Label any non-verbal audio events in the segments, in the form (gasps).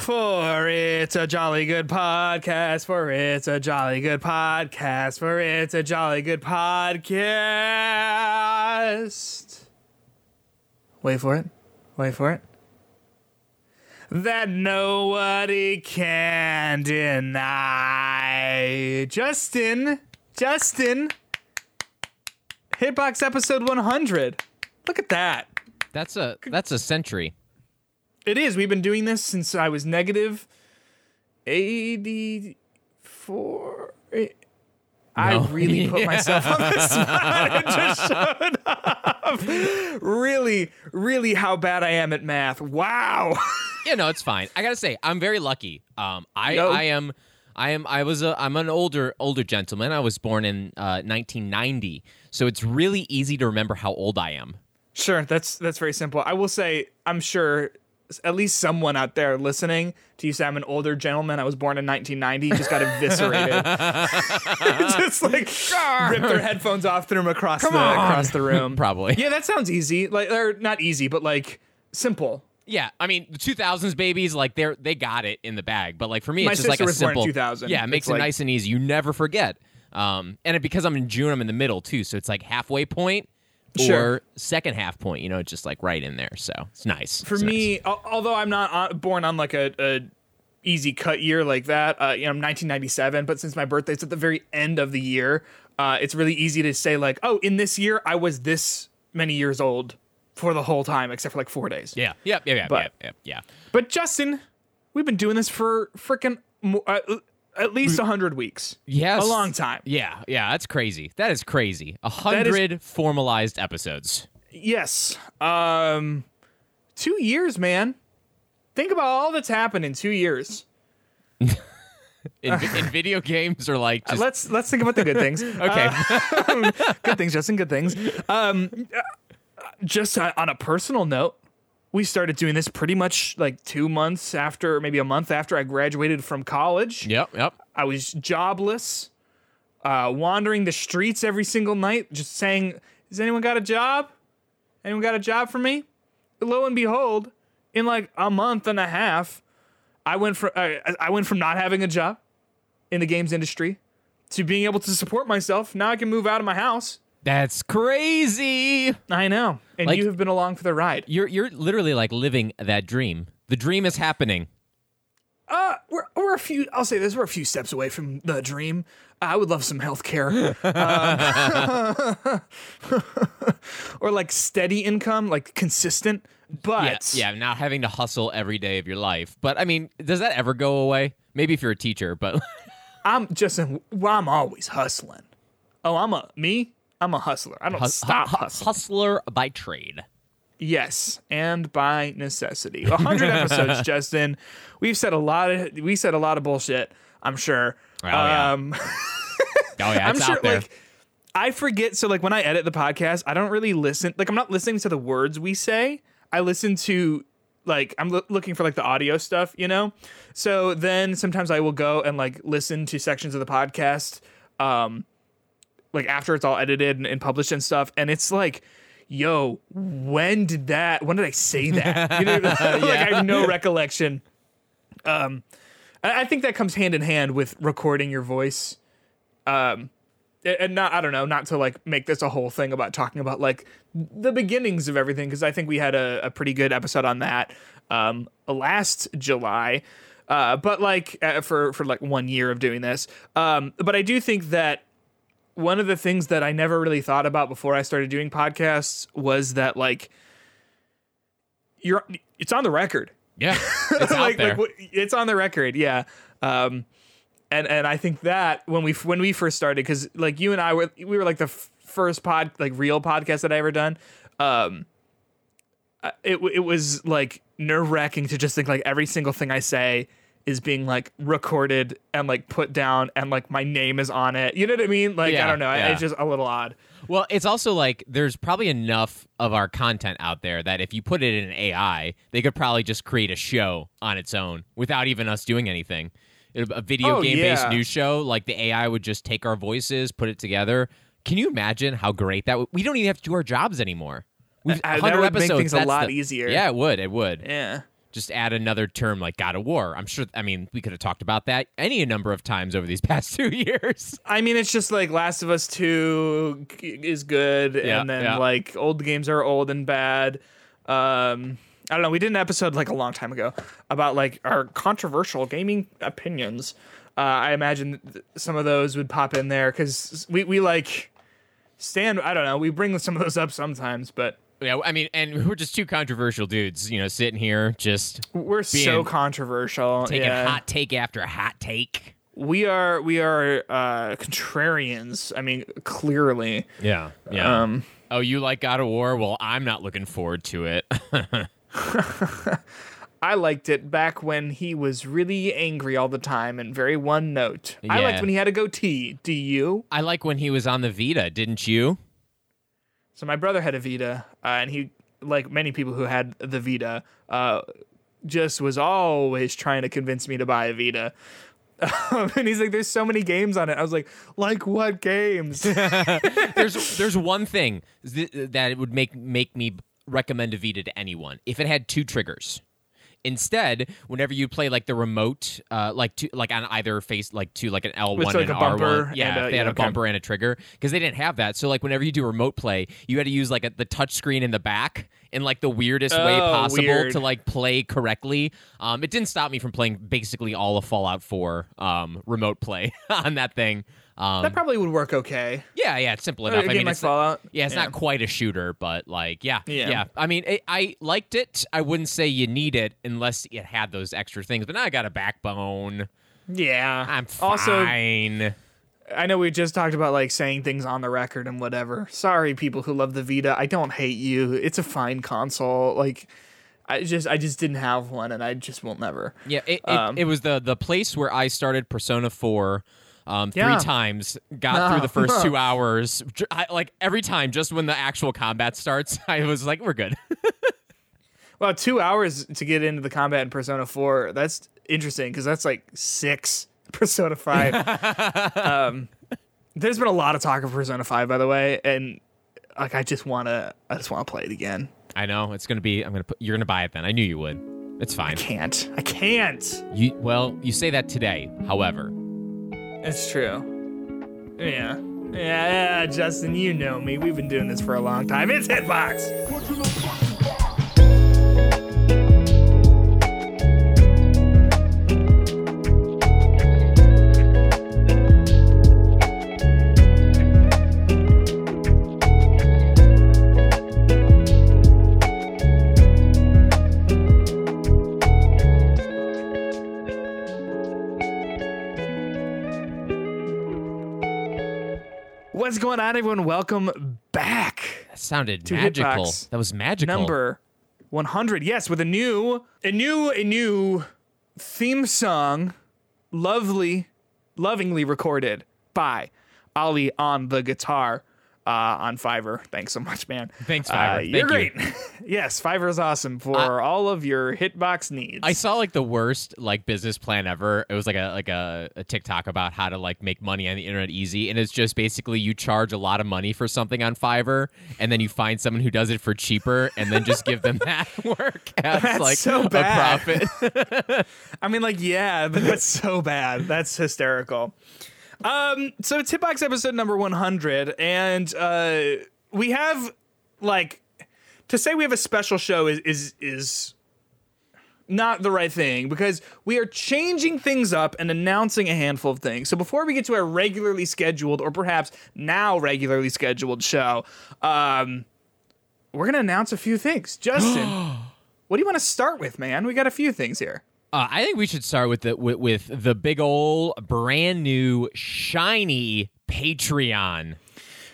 For it's a jolly good podcast. For it's a jolly good podcast. For it's a jolly good podcast. Wait for it. Wait for it. That nobody can deny. Justin, Justin, Hitbox episode 100. Look at that. That's a that's a century. It is. We've been doing this since I was negative 84. I really put (laughs) myself on the spot and just showed up. Really, really how bad I am at math. Wow. Yeah, no, it's fine. I gotta say, I'm very lucky. Um, I. I am. I am. I was a. I'm an older older gentleman. I was born in uh, 1990, so it's really easy to remember how old I am. Sure, that's that's very simple. I will say, I'm sure at least someone out there listening to you say I'm an older gentleman. I was born in 1990. Just got eviscerated. (laughs) just like rip their headphones off, threw them across the on. across the room. (laughs) Probably. Yeah, that sounds easy. Like, or not easy, but like simple. Yeah, I mean the 2000s babies, like they're they got it in the bag. But like for me, My it's just like a was born in simple. 2000. Yeah, it makes It's it like- nice and easy. You never forget. Um, and it, because I'm in June, I'm in the middle too, so it's like halfway point or Sure. second half point. You know, just like right in there. So it's nice For It's me, al- although I'm not born on like a, a easy cut year like that, uh, you know, I'm 1997. But since my birthday's at the very end of the year, uh, it's really easy to say like, oh, in this year I was this many years old for the whole time, except for like four days. Yeah, yeah, yeah, yeah, But- yeah, yeah, yeah. But Justin, we've been doing this for freaking uh, at least hundred weeks. Yes. a long time. Yeah, yeah, that's crazy. That is crazy. A That is- hundred formalized episodes. Yes. Um, two years, man. Think about all that's happened in two years. (laughs) In, in video games or like just let's let's think about the good things. (laughs) okay. (laughs) good things, Justin. Good things. Um, uh, just uh, on a personal note, we started doing this pretty much like two months after, maybe a month after I graduated from college. yep, yep. I was jobless, uh, wandering the streets every single night, just saying, "Has anyone got a job? Anyone got a job for me?" Lo and behold, in like a month and a half, I went from uh, I went from not having a job in the games industry to being able to support myself. Now I can move out of my house. That's crazy. I know, and Like- you have been along for the ride. You're you're literally like living that dream. The dream is happening. Uh, we're, we're a few. I'll say this: we're a few steps away from the dream. I would love some health care, um, (laughs) or like steady income, like consistent. But Yeah, yeah. Not having to hustle every day of your life. But I mean, does that ever go away? Maybe if you're a teacher, but (laughs) I'm just. Well, I'm always hustling. Oh, I'm a me. I'm a hustler. I don't hus- stop hu- hustling. hustler by trade. Yes, and by necessity. A hundred (laughs) episodes, Justin. We've said a lot of we said a lot of bullshit. I'm sure. Oh, yeah. Um, (laughs) (laughs) Oh yeah, I'm sure. Like, I forget. So, like, when I edit the podcast, I don't really listen. Like, I'm not listening to the words we say. I listen to like I'm loo- looking for like the audio stuff, you know. So then sometimes I will go and like listen to sections of the podcast, um, like after it's all edited and, and published and stuff, and it's like. Yo, when did that? When did I say that? You know, (laughs) (laughs) like I have no recollection. Um, I I think that comes hand in hand with recording your voice um and not i don't know not to like make this a whole thing about talking about like the beginnings of everything because i think we had a, a pretty good episode on that um last july uh but like uh, for for like one year of doing this um but i do think that one of the things that i never really thought about before i started doing podcasts was that like you're it's on the record yeah, (laughs) it's out like, there. like it's on the record, yeah. Um, and and I think that when we when we first started, because like you and I were we were like the f- first pod like real podcast that I ever done. Um, it it was like nerve wracking to just think like every single thing I say is being like recorded and like put down and like my name is on it. You know what I mean? Like I don't know. Yeah. It's just a little odd. Well, it's also like there's probably enough of our content out there that if you put it in an AI, they could probably just create a show on its own without even us doing anything. A video Oh, game based yeah. news show, like the AI would just take our voices, put it together. Can you imagine how great that would? We don't even have to do our jobs anymore. We've Uh, that 100 would make episodes. things a lot the- easier. Yeah, it would. It would. Yeah. Just add another term like God of War. I'm sure. I mean, we could have talked about that any number of times over these (laughs) past two years. I mean, it's just like Last of Us 2 is good, Yeah, and then yeah. like old games are old and bad. Um, I don't know. We did an episode like a long time ago about like our controversial gaming opinions. Uh, I imagine some of those would pop in there because we, we like stand. I don't know. We bring some of those up sometimes, but Yeah, I mean, and we're just two controversial dudes, you know, sitting here just we're so controversial. taking yeah. hot take after hot take. We are we are uh, contrarians. I mean, clearly. Yeah, yeah. Um, oh, you like God of War? Well, I'm not looking forward to it. (laughs) I liked it back when he was really angry all the time and very one note. I liked when he had a goatee. Do you? I like when he was on the Vita, didn't you? So my brother had a Vita, uh, and he, like many people who had the Vita, uh, just was always trying to convince me to buy a Vita. (laughs) Um, and he's like, "There's so many games on it." I was like, "Like what games?" (laughs) (laughs) there's there's one thing th- that would make make me recommend a Vita to anyone if it had two triggers. Instead, whenever you play like the remote, uh, like to like on either face, like to like an L one like, and a R bumper one, yeah, a- they had yeah, a okay. bumper and a trigger, because they didn't have that. So like whenever you do remote play, you had to use like a, the touch screen in the back in like the weirdest way Oh, possible weird. to like play correctly. Um, it didn't stop me from playing basically all of Fallout 4 um, remote play (laughs) on that thing. Um, that probably would work okay. yeah, yeah, it's simple Uh, enough. a I game mean, like it's not- Fallout. yeah, it's Yeah. not quite a shooter, but like, yeah, Yeah. yeah. I mean, it, I liked it. I wouldn't say you need it unless it had those extra things. But now I got a backbone. Yeah. I'm also fine. I know we just talked about like saying things on the record and whatever. Sorry, people who love the Vita. I don't hate you. It's a fine console. Like, I just I just didn't have one, and I just will never. yeah, it, it, um, it was the the place where I started Persona Four. Um, three Yeah. times, got through the (laughs) first two hours. I, like every time, just when the actual combat starts, (laughs) I was like, "We're good." Well, two hours to get into the combat in Persona Four. That's interesting because that's like six (laughs) Persona Five. (laughs) um, there's been a lot of talk of Persona Five, by the way, and like I just wanna I just wanna play it again. I know it's gonna be. I'm gonna put. You're gonna buy it then. I knew you would. It's fine. I can't I can't. You well, you say that today. However, It's true. Yeah. Yeah, yeah, Justin, you know me. We've been doing this for a long time. It's Hitbox. What's going on, everyone? Welcome back. that sounded To magical. Hitbox. That was magical. Number 100. Yes, with a new, a new, a new theme song, lovely, lovingly recorded by Ali on the guitar uh, on Fiverr. Thanks so much, man. Thanks, Uh, Fiverr. you're Thank great. (laughs) yes, Fiverr is awesome for all of your hitbox needs. I saw like the worst like business plan ever. It was like a like a, a TikTok about how to like make money on the internet easy, and it's just basically you charge a lot of money for something on Fiverr, and then you find someone who does it for cheaper, and then just give them (laughs) that work as That's like so a bad. profit. (laughs) I mean, like, yeah, but that's so bad. That's hysterical. Um, so it's Hitbox episode number 100, and uh, we have like to say we have a special show is is is not the right thing because we are changing things up and announcing a handful of things. So before we get to our regularly scheduled, or perhaps now regularly scheduled show, um, we're gonna announce a few things. Justin, (gasps) what do you want to start with, man? We got a few things here. Uh, I think we should start with the with, with the big ol' brand new shiny Patreon.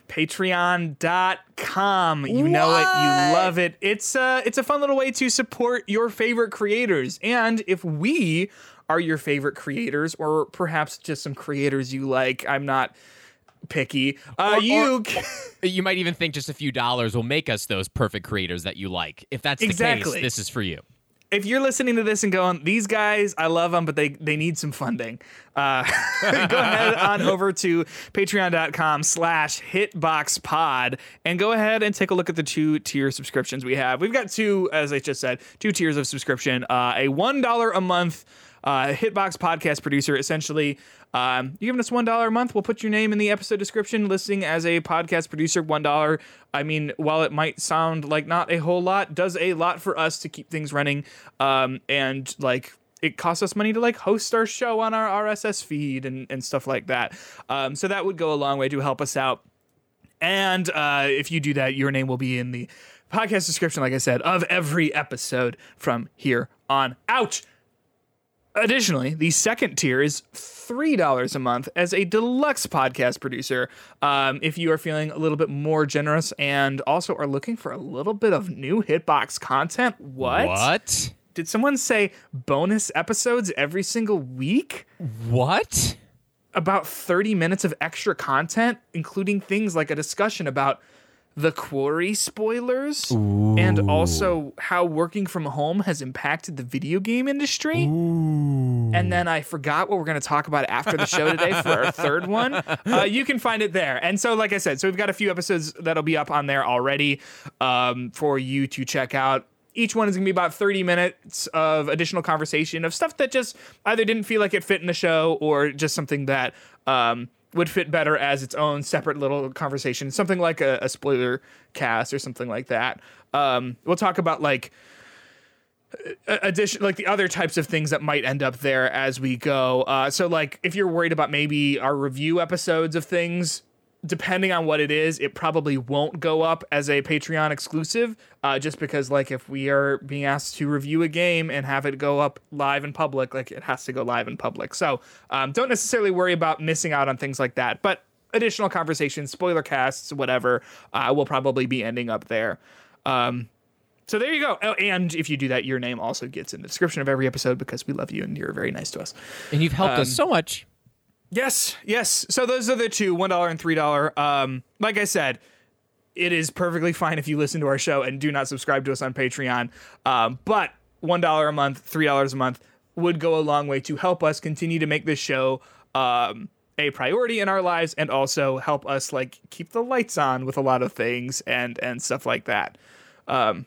patreon.com you know it you love it it's a it's a fun little way to support your favorite creators and if we are your favorite creators or perhaps just some creators you like i'm not picky uh Or- you or- c- (laughs) You might even think just a few dollars will make us those perfect creators that you like. If that's the Exactly. case, this is for you. If you're listening to this and going, these guys, I love them, but they they need some funding. Uh, (laughs) go ahead on (laughs) over to patreon.com slash hitboxpod and go ahead and take a look at the two tier subscriptions we have. We've got two, as I just said, two tiers of subscription. Uh, a $1 a month uh, Hitbox podcast producer. Essentially, um, you giving us one dollar a month? We'll put your name in the episode description, listing as a podcast producer. One dollar. I mean, while it might sound like not a whole lot, does a lot for us to keep things running. Um, and like it costs us money to like host our show on our RSS feed and, and stuff like that. Um, so that would go a long way to help us out. And uh, if you do that, your name will be in the podcast description, like I said, of every episode from here on out. Additionally, the second tier is $3 a month as a deluxe podcast producer. Um, if you are feeling a little bit more generous and also are looking for a little bit of new Hitbox content, what? What? Did someone say bonus episodes every single week? What? About 30 minutes of extra content, including things like a discussion about the quarry spoilers and also how working from home has impacted the video game industry. And then I forgot what we're going to talk about after the show today for our (laughs) third one. Uh, you can find it there. And so, like I said, so we've got a few episodes that'll be up on there already um, for you to check out. Each one is going to be about 30 minutes of additional conversation of stuff that just either didn't feel like it fit in the show or just something that um, would fit better as its own separate little conversation, something like a, a spoiler cast or something like that. Um, we'll talk about like addition like the other types of things that might end up there as we go uh, so like if you're worried about maybe our review episodes of things depending on what it is it probably won't go up as a patreon exclusive uh, just because like if we are being asked to review a game and have it go up live in public like it has to go live in public so um, don't necessarily worry about missing out on things like that but additional conversations spoiler casts whatever uh, will probably be ending up there um, so there you go. Oh, and if you do that, your name also gets in the description of every episode because we love you and you're very nice to us. And you've helped us so much. Yes, yes. So those are the two, one dollar and three dollar. Um, like I said, it is perfectly fine if you listen to our show and do not subscribe to us on Patreon. Um, but one dollar a month, three dollars a month would go a long way to help us continue to make this show um, a priority in our lives and also help us like keep the lights on with a lot of things and and stuff like that. Um,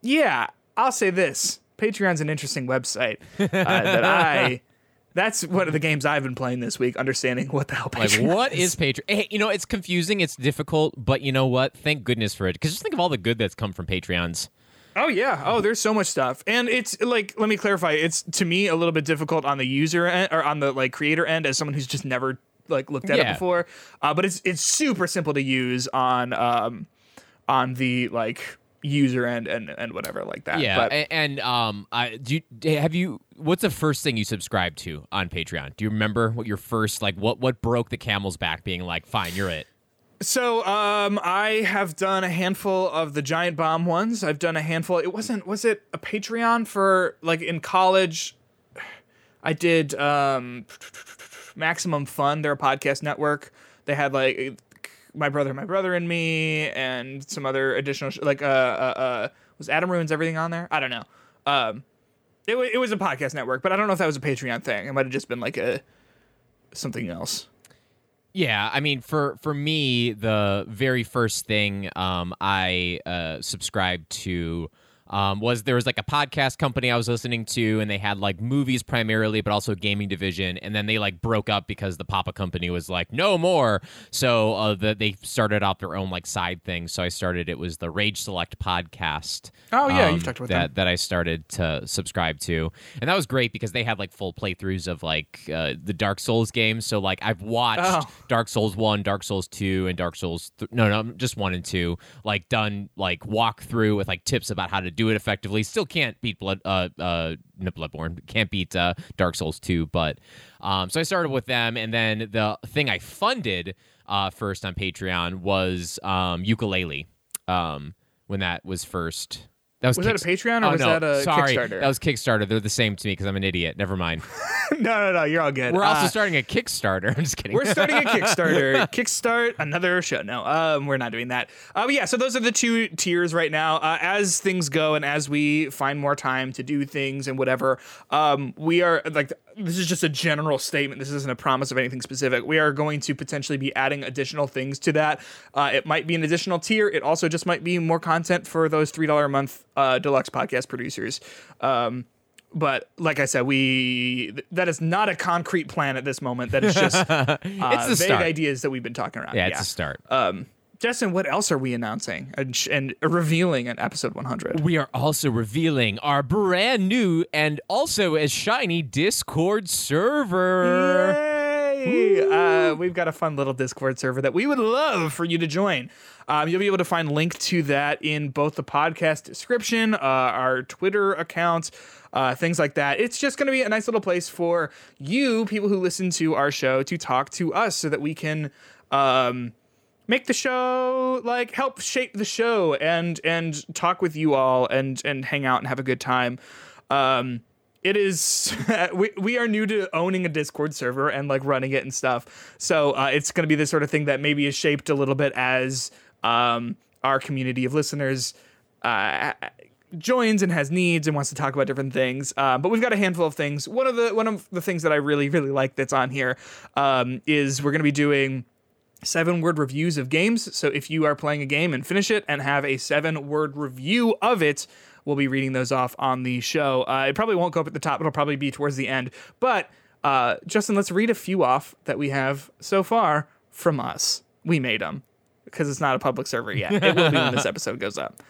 yeah, I'll say this: Patreon's an interesting website uh, that (laughs) I. That's one of the games I've been playing this week, understanding what the hell Like, Patreon what is. is Patreon? Hey, you know, it's confusing, it's difficult, but you know what? Thank goodness for it. Because just think of all the good that's come from Patreons. Oh yeah. Oh, there's so much stuff, and it's like let me clarify. It's to me a little bit difficult on the user end or on the like creator end as someone who's just never like looked at it before. Uh, but it's it's super simple to use on um on the like user end and and whatever like that. Yeah, But a- and um, I do. You, have you? What's the first thing you subscribed to on Patreon? Do you remember what your first like? What what broke the camel's back? Being like, fine, you're it. So um, I have done a handful of the giant bomb ones. I've done a handful. It wasn't. Was it a Patreon for like in college? (sighs) I did um, (tsk) Maximum Fun. They're a podcast network. They had like my brother, my brother and me, and some other additional sh- like uh, uh uh was Adam ruins everything on there. I don't know. Um, it wa it was a podcast network, but I don't know if that was a Patreon thing. It might have just been like a something else. Yeah, I mean, for for me, the very first thing um, I uh, subscribed to um, was there was like a podcast company I was listening to, and they had like movies primarily, but also a gaming division. And then they like broke up because the Papa company was like, no more. So uh, the, they started out their own like side thing. So I started. It was the Rage Select podcast. Oh, yeah, you've um, talked about that them. that I started to subscribe to, and that was great because they had like full playthroughs of like uh, the Dark Souls games. So like I've watched Oh. Dark Souls one, Dark Souls two, and Dark Souls th- no no just one and two. Like done like walk through with like tips about how to do it effectively. Still can't beat Blood uh uh Bloodborne can't beat uh, Dark Souls two, but um so I started with them, and then the thing I funded uh first on Patreon was um Yooka-Laylee um when that was first. That was, Was that a Patreon or oh, was no. that a Sorry, Kickstarter? That was Kickstarter. They're the same to me because I'm an idiot. Never mind. (laughs) no, no, no. You're all good. We're also Uh, starting a Kickstarter. (laughs) I'm just kidding. We're starting a Kickstarter. (laughs) Kickstart another show. No, um, we're not doing that. Uh, yeah, so those are the two tiers right now. Uh, as things go and as we find more time to do things and whatever, um, we are like this is just a general statement. This isn't a promise of anything specific. We are going to potentially be adding additional things to that. Uh, it might be an additional tier. It also just might be more content for those three dollar a month uh, deluxe podcast producers. Um, but like I said, we th- that is not a concrete plan at this moment. That is just (laughs) uh, It's the vague start. ideas that we've been talking around. yeah, it's a start. Um, Justin, what else are we announcing and, sh- and revealing in episode 100? we are also revealing our brand new and also as shiny Discord server. Yay! Uh, we've got a fun little Discord server that we would love for you to join. Um, you'll be able to find link to that in both the podcast description, uh, our Twitter accounts, uh, things like that. It's just going to be a nice little place for you, people who listen to our show, to talk to us so that we can. Um, make the show like help shape the show and and talk with you all and and hang out and have a good time um it is (laughs) we, we are new to owning a discord server and like running it and stuff so uh, it's going to be the sort of thing that maybe is shaped a little bit as um our community of listeners uh joins and has needs and wants to talk about different things. Uh, but we've got a handful of things. One of the one of the things that I really really like that's on here um, is we're going to be doing seven word reviews of games. So if you are playing a game and finish it and have a seven word review of it, we'll be reading those off on the show. Uh, it probably won't go up at the top, it'll probably be towards the end. But uh, Justin, let's read a few off that we have so far from us. We made them because it's not a public server yet. It will be when this (laughs) episode goes up.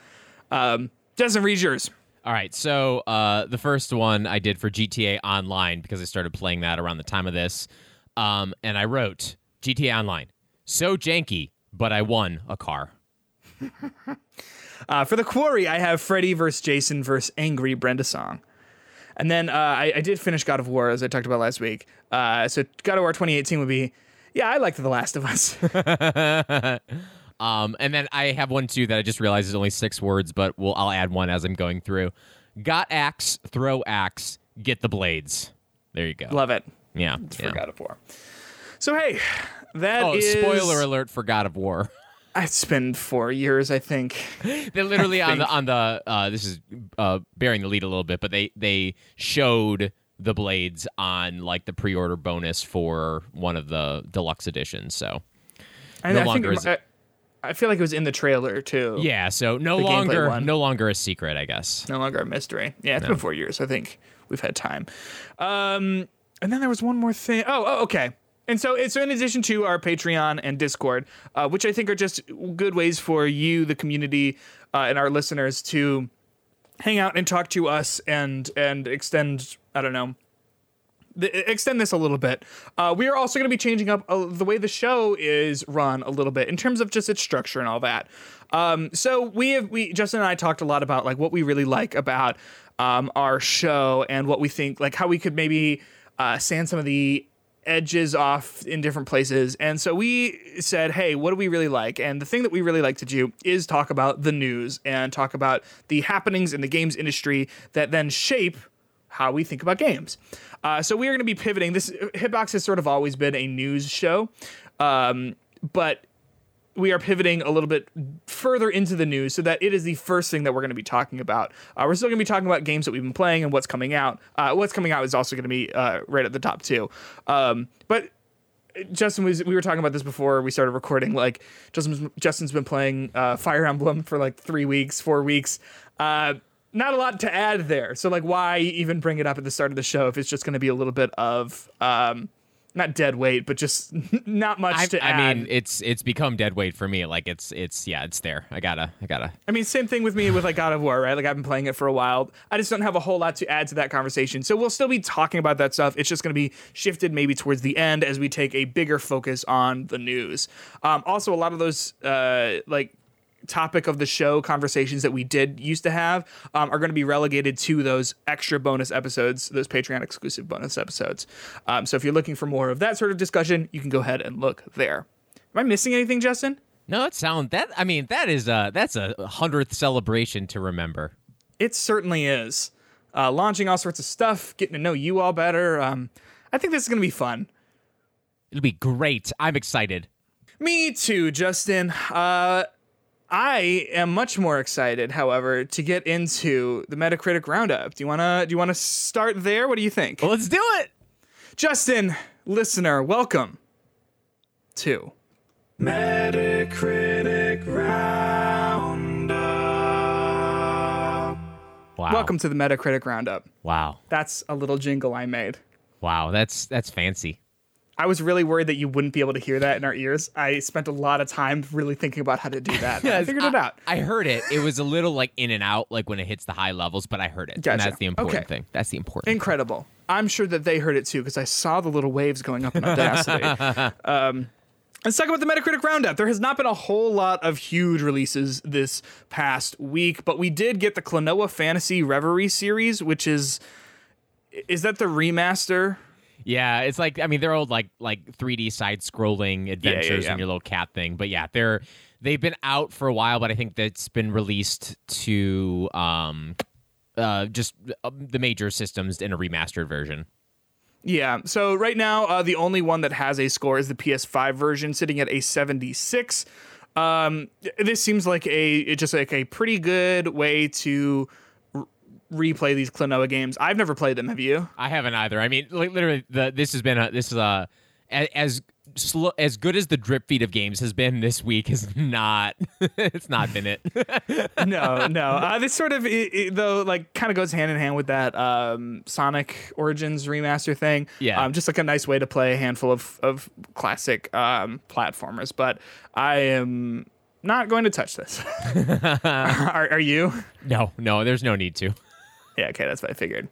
Um, Justin, read yours. All right, so uh, the first one I did for GTA Online because I started playing that around the time of this, um, and I wrote GTA Online so janky, but I won a car. Uh, for the quarry, I have Freddy versus Jason versus Angry Brenda Song. And then uh, I, I did finish God of War, as I talked about last week. Uh, so God of War 2018 would be, yeah, I liked The Last of Us. (laughs) Um, and then I have one too that I just realized is only six words, but we'll I'll add one as I'm going through. Got axe, throw axe, get the blades. There you go. Love it. yeah. For yeah. God of War. So, hey, that Oh, is- spoiler alert for God of War. (laughs) It's been four years, I think. (laughs) they literally on the on the uh, this is uh, bearing the lead a little bit, but they they showed the blades on like the pre-order bonus for one of the deluxe editions. So And No I longer think is I, I feel like it was in the trailer too. yeah, so no The longer no longer a secret, I guess. no longer a mystery. Yeah, it's been four years. I think we've had time. Um, and then there was one more thing. Oh, oh, okay. And so, it's in addition to our Patreon and Discord, uh, which I think are just good ways for you, the community, uh, and our listeners to hang out and talk to us and and extend. I don't know. Extend this a little bit. Uh, we are also going to be changing up uh, the way the show is run a little bit in terms of just its structure and all that. Um, so we have we Justin and I talked a lot about like what we really like about um, our show and what we think like how we could maybe uh, sand some of the edges off in different places. And so we said, hey, what do we really like? And the thing that we really like to do is talk about the news and talk about the happenings in the games industry that then shape how we think about games. Uh, so we are going to be pivoting. This Hitbox has sort of always been a news show, um, but we are pivoting a little bit further into the news so that it is the first thing that we're going to be talking about. Uh, we're still going to be talking about games that we've been playing and what's coming out. Uh, what's coming out is also going to be uh, right at the top too. Um, but Justin was we were talking about this before we started recording. Like Justin's Justin's been playing uh, Fire Emblem for like three weeks, four weeks. Uh, not a lot to add there. So like, why even bring it up at the start of the show if it's just going to be a little bit of um, not dead weight, but just (laughs) not much I, to I add. mean, it's it's become dead weight for me. Like it's it's yeah, it's there. I gotta I gotta. I mean, same thing with me with like God of War, right? Like I've been playing it for a while. I just don't have a whole lot to add to that conversation. So we'll still be talking about that stuff. It's just to be shifted maybe towards the end as we take a bigger focus on the news. Um, also, a lot of those uh, like topic of the show conversations that we did used to have um, are going to be relegated to those extra bonus episodes, those Patreon exclusive bonus episodes. Um, so if you're looking for more of that sort of discussion, you can go ahead and look there. Am I missing anything, Justin? No, it sound that. I mean, that is uh that's a hundredth celebration to remember. It certainly is. Uh, launching all sorts of stuff, getting to know you all better. Um, I think this is gonna be fun. It'll be great. I'm excited. Me too, Justin. Uh, I am much more excited, however, to get into the Metacritic roundup. Do you wanna do you wanna start there? What do you think? Well, let's do it. Justin, listener, welcome to Metacritic Roundup. Wow. Welcome to the Metacritic Roundup. Wow. That's a little jingle I made. Wow. That's that's fancy. I was really worried that you wouldn't be able to hear that in our ears. I spent a lot of time really thinking about how to do that. yeah, I figured it out. I heard it. It was a little like in and out, like when it hits the high levels, but I heard it. And that's the important Okay. thing. That's the important. thing. Incredible. I'm sure that they heard it too because I saw the little waves going up in Audacity. (laughs) um, let's talk about the Metacritic Roundup. There has not been a whole lot of huge releases this past week, but we did get the Klonoa Phantasy Reverie series, which is is that the remaster? Yeah, it's like I mean they're old like like 3D side scrolling adventures yeah. and your little cat thing. But yeah, they're they've been out for a while, but I think that's been released to um uh just uh, the major systems in a remastered version. Yeah. So right now, uh, the only one that has a score is the PS5 version, sitting at a 76. Um, this seems like a it's just like a pretty good way to replay these Klonoa games. I've never played them. Have you? I haven't either. I mean, like literally, the this has been a this is a as slow as good as the drip feed of games has been this week has not (laughs) it's not been it. (laughs) (laughs) no, no. Uh, this sort of, i i though, like, kind of goes hand in hand with that um, Sonic Origins remaster thing. Yeah. Um, just like a nice way to play a handful of, of classic um, platformers. But I am not going to touch this. are, are you? no, no, there's no need to. Yeah, okay, that's what I figured.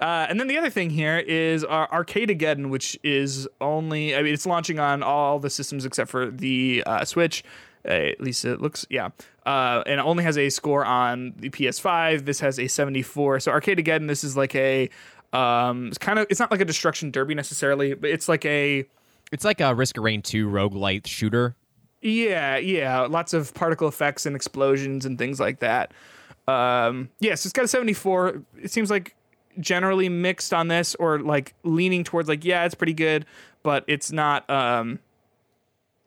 Uh, and then the other thing here is our Arcadegeddon, which is only, I mean, it's launching on all the systems except for the uh, Switch. Uh, at least it looks, yeah. Uh, and it only has a score on the PS5. This has a 74. So Arcadegeddon, this is like a, um, it's kind of, it's not like a Destruction Derby necessarily, but it's like a, It's like a Risk of Rain 2 roguelite shooter. Yeah, yeah, lots of particle effects and explosions and things like that. Um, yes, it's got a 74. It seems like generally mixed on this or like leaning towards like yeah, it's pretty good, but it's not um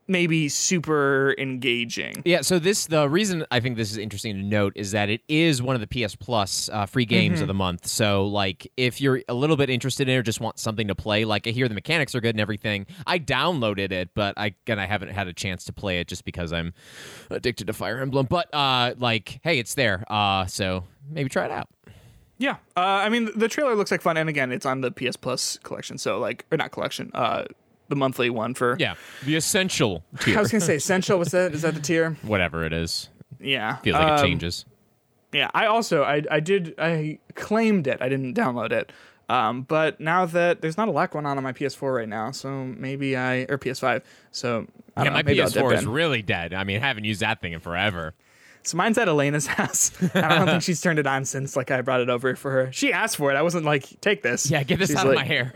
maybe super engaging. Yeah, so this the reason I think this is interesting to note is that it is one of the PS Plus uh, free games of the month. So like if you're a little bit interested in it or just want something to play, like I hear the mechanics are good and everything. I downloaded it, but I again I haven't had a chance to play it just because I'm addicted to Fire Emblem. But uh like hey, it's there. Uh so maybe try it out. Yeah. Uh, I mean the trailer looks like fun and again, it's on the PS Plus collection. So like or not collection, uh the monthly one for Yeah, the essential tier. (laughs) I was going to say essential was that is that the tier? whatever it is. Yeah. Feels like it Um, changes. Yeah, I also I I did I claimed it. I didn't download it. Um, but now that there's not a lot going on on my PS4 right now, so maybe I or PS5. So I Yeah, don't know, my maybe PS4 is really dead. I mean, I haven't used that thing in forever. So mine's at Elena's (laughs) house. I don't think (laughs) she's turned it on since like I brought it over for her. She asked for it. I wasn't like, take this. Yeah, get this She's out of my hair.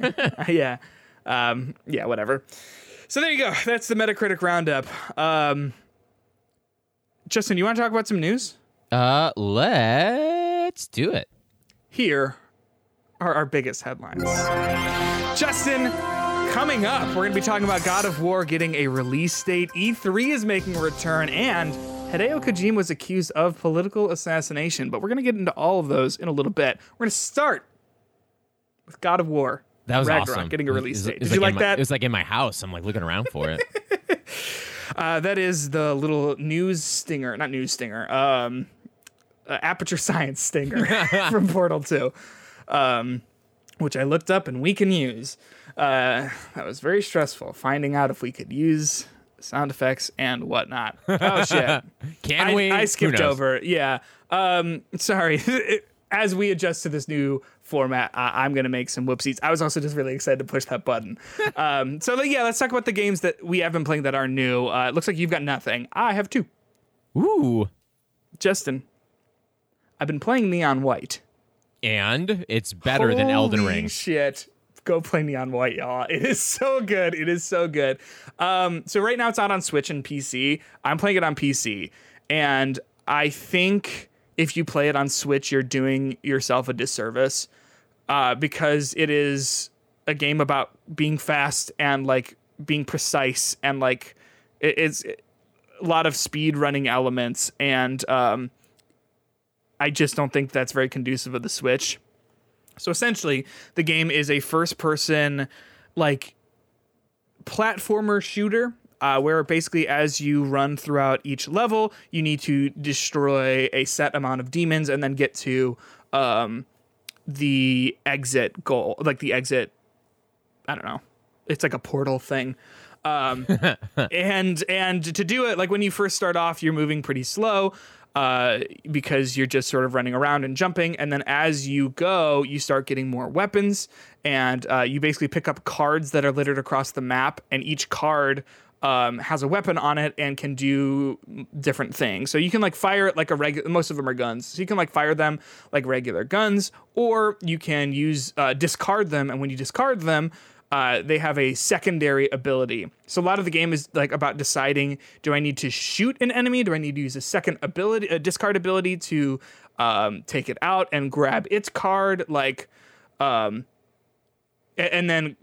yeah. Um, yeah, whatever. So there you go. That's the Metacritic roundup. Um, Justin, you want to talk about some news? uh, let's do it. here are our biggest headlines. Justin, coming up, we're going to be talking about God of War getting a release date. E3 is making a return, and Hideo Kojima was accused of political assassination. But we're going to get into all of those in a little bit. We're going to start with God of War. That was Ragnarok awesome. getting a release it was- date. it was Did you like my- that? It was like in my house. I'm like looking around for it. (laughs) Uh, that is the little news stinger, not news stinger, um, uh, Aperture (laughs) Science stinger (laughs) from Portal 2, um, which I looked up and we can use. Uh, that was very stressful finding out if we could use sound effects and whatnot. Oh, shit. Can I, we? I skipped over. Yeah. Um, sorry. As we adjust to this new format, I I'm going to make some whoopsies. I was also just really excited to push that button. (laughs) um, so, yeah, let's talk about the games that we have been playing that are new. Uh, it looks like you've got nothing. I have two. Ooh. Justin, I've been playing Neon White. And it's better than Elden Holy Ring. Shit. Go play Neon White, y'all. It is so good. It is so good. Um, so right now it's out on Switch and PC. I'm playing it on PC. And I think if you play it on Switch, you're doing yourself a disservice. Uh, because it is a game about being fast and like being precise and like it, it's a lot of speed running elements and um, I just don't think that's very conducive of the Switch. So essentially, the game is a first person like platformer shooter uh, where basically as you run throughout each level, you need to destroy a set amount of demons and then get to um, the exit goal, like the exit. I don't know. It's like a portal thing. Um, (laughs) and and to do it, like when you first start off, you're moving pretty slow uh, because you're just sort of running around and jumping. And then as you go, you start getting more weapons, and uh, you basically pick up cards that are littered across the map, and each card um, has a weapon on it and can do different things. So you can like fire it like a regular. Most of them are guns, so you can like fire them like regular guns, or you can use uh, discard them. And when you discard them, uh, they have a secondary ability. So a lot of the game is like about deciding: do I need to shoot an enemy? Do I need to use a second ability, a discard ability to um, take it out and grab its card? Like, um, and then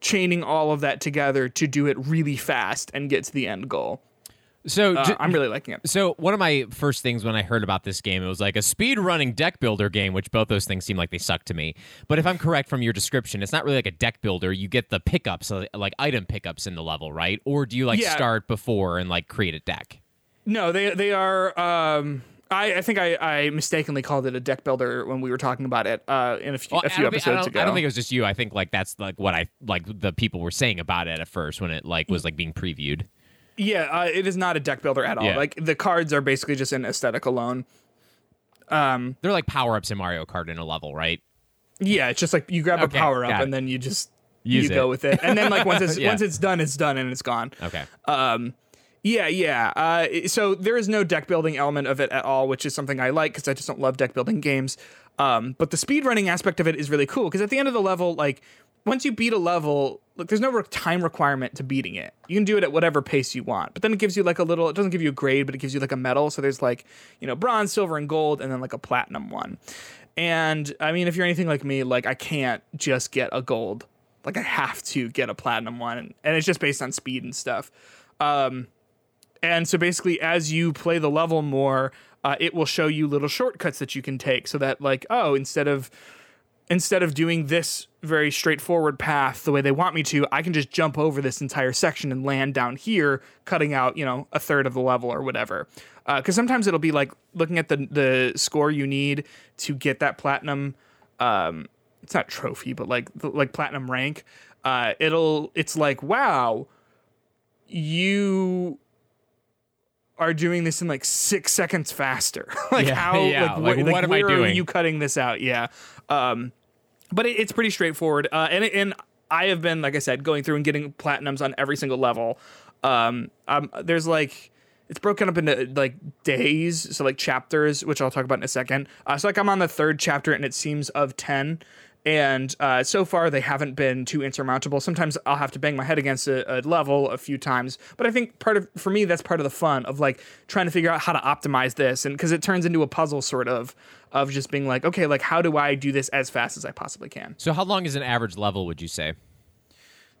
chaining all of that together to do it really fast and get to the end goal. So Uh, ju- I'm really liking it. So one of my first things when I heard about this game, it was like a speed running deck builder game, which both those things seem like they suck to me. But if I'm correct from your description, it's not really like a deck builder. You get the pickups, uh, like item pickups in the level, right? Or do you like Yeah. start before and like create a deck? No, they they are. Um, I, I think I, I mistakenly called it a deck builder when we were talking about it uh, in a few, Well, a I few I, episodes don't, ago. I don't think it was just you. I think like that's like what I like the people were saying about it at first when it like was like being previewed. Yeah, uh, it is not a deck builder at all. Yeah. Like the cards are basically just an aesthetic alone. They're like power ups in Mario Kart in a level, right? Yeah, it's just like you grab Okay, a power up it. and then you just Use you go with it, and then like once (laughs) it's Yeah. once it's done, it's done and it's gone. Okay. Um, yeah, yeah. Uh, so there is no deck building element of it at all, which is something I like because I just don't love deck building games. Um, but the speed running aspect of it is really cool because at the end of the level, like once you beat a level, like there's no time requirement to beating it. You can do it at whatever pace you want. But then it gives you like a little. It doesn't give you a grade, but it gives you like a medal. So there's like you know bronze, silver, and gold, and then like a platinum one. And I mean, if you're anything like me, like I can't just get a gold. Like I have to get a platinum one, and, and it's just based on speed and stuff. Um, and so basically, as you play the level more, uh, it will show you little shortcuts that you can take, so that like, oh, instead of instead of doing this very straightforward path the way they want me to, I can just jump over this entire section and land down here, cutting out you know a third of the level or whatever. Because sometimes it'll be like looking at the the score you need to get that platinum. Um, it's not trophy, but like like platinum rank. Uh, it'll it's like wow, you are doing this in like six seconds faster. (laughs) like Yeah, how? yeah, Like, like, wh- what am I doing? you cutting this out? Yeah. Um, but it, it's pretty straightforward. Uh, and and I have been, like I said, going through and getting platinums on every single level. Um, um, there's like it's broken up into like days, so like chapters, which I'll talk about in a second. Uh, so like I'm on the third chapter, and it seems of ten. And uh, so far, they haven't been too insurmountable. Sometimes I'll have to bang my head against a, a level a few times, but I think part of for me that's part of the fun of like trying to figure out how to optimize this, and because it turns into a puzzle sort of of just being like, okay, like how do I do this as fast as I possibly can? So how long is an average level? Would you say?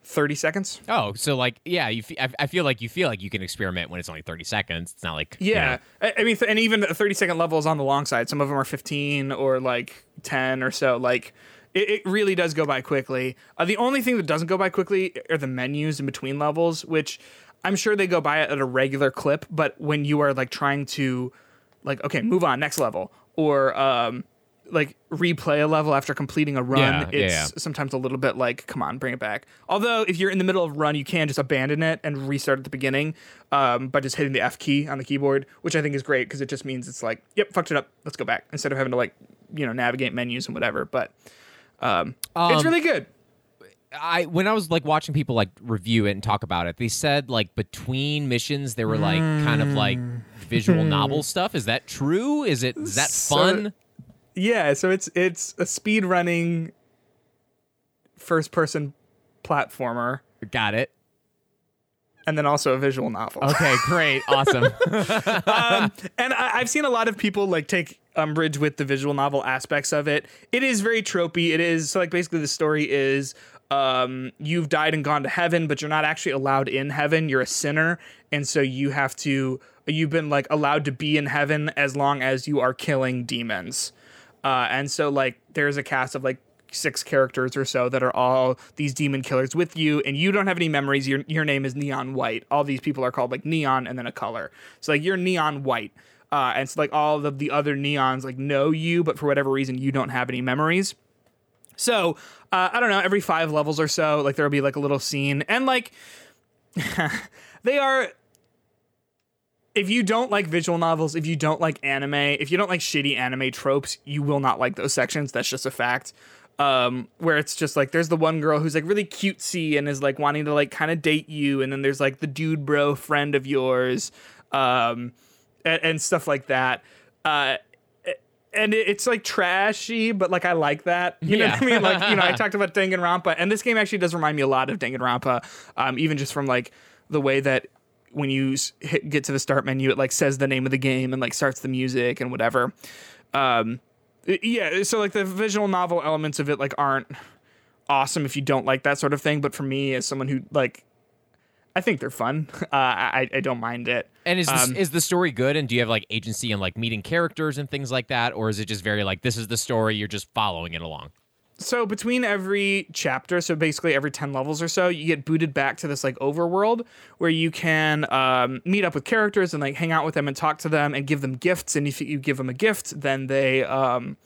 Thirty seconds. Oh, so like yeah, you. Fe- I, I feel like you feel like you can experiment when it's only thirty seconds. It's not like you Yeah, know- I, I mean, th- and even a thirty second level is on the long side. Some of them are fifteen or like ten or so. Like, it, it really does go by quickly. Uh, the only thing that doesn't go by quickly are the menus in between levels, which I'm sure they go by at a regular clip. But when you are like trying to, like, okay, move on, next level, or um, like replay a level after completing a run, Yeah, yeah, it's yeah. sometimes a little bit like, come on, bring it back. Although if you're in the middle of a run, you can just abandon it and restart at the beginning um, by just hitting the F key on the keyboard, which I think is great because it just means it's like, yep, fucked it up, let's go back instead of having to like, you know, navigate menus and whatever. But um, it's Um, really good. I when I was like watching people like review it and talk about it, they said like between missions there were like kind of like visual novel stuff. Is that true? Is it is that So- fun? Yeah, so it's it's a speed running first person platformer Got it. and then also a visual novel. Okay, great, awesome. (laughs) um, (laughs) and I, I've seen a lot of people like take umbrage with the visual novel aspects of it. It is very tropey. It is so like basically the story is um, you've died and gone to heaven, but you're not actually allowed in heaven. You're a sinner, and so you have to. You've been like allowed to be in heaven as long as you are killing demons. Uh, and so like there's a cast of like six characters or so that are all these demon killers with you, and you don't have any memories. Your your name is Neon White. All these people are called like Neon and then a color. So like you're Neon White. Uh, and so like all of the other neons like know you, but for whatever reason you don't have any memories. So uh, I don't know. Every five levels or so, like there'll be like a little scene, and like (laughs) they are. If you don't like visual novels, if you don't like anime, if you don't like shitty anime tropes, you will not like those sections. That's just a fact. Um, where it's just like there's the one girl who's like really cutesy and is like wanting to like kind of date you, and then there's like the dude bro friend of yours, um, and, and stuff like that. Uh, and it's like trashy, but like I like that. You know Yeah. what I mean? Like you know, I (laughs) talked about Danganronpa, and this game actually does remind me a lot of Danganronpa, um, even just from like the way that when you hit, get to the start menu, it like says the name of the game and like starts the music and whatever. Um, yeah, so like the visual novel elements of it like aren't awesome if you don't like that sort of thing. But for me, as someone who like, I think they're fun. (laughs) Uh, I I don't mind it. And is this, Um, is the story good? And do you have like agency and like meeting characters and things like that, or is it just very like this is the story you're just following it along? so between every chapter so basically every 10 levels or so you get booted back to this like overworld where you can um, meet up with characters and like hang out with them and talk to them and give them gifts and if you give them a gift then they um,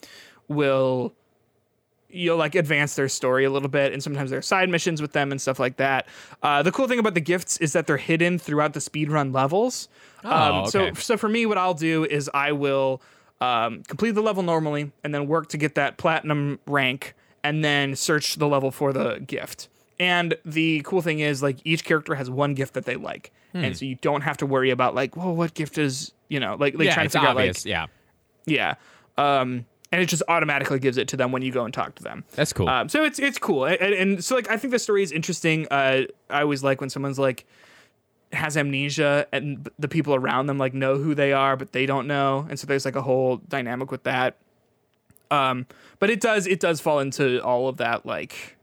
will you'll like advance their story a little bit and sometimes there are side missions with them and stuff like that uh, the cool thing about the gifts is that they're hidden throughout the speedrun levels Oh, so okay. so for me what i'll do is i will um, complete the level normally and then work to get that platinum rank and then search the level for the gift and the cool thing is like each character has one gift that they like Hmm. and so you don't have to worry about like well what gift is you know like, like yeah, trying to figure obvious. out like yeah, yeah um and it just automatically gives it to them when you go and talk to them that's cool. um, so it's it's cool, and, and so like I think the story is interesting. Uh, I always like when someone's like has amnesia and the people around them like know who they are, but they don't know, and so there's like a whole dynamic with that. Um, but it does it does fall into all of that like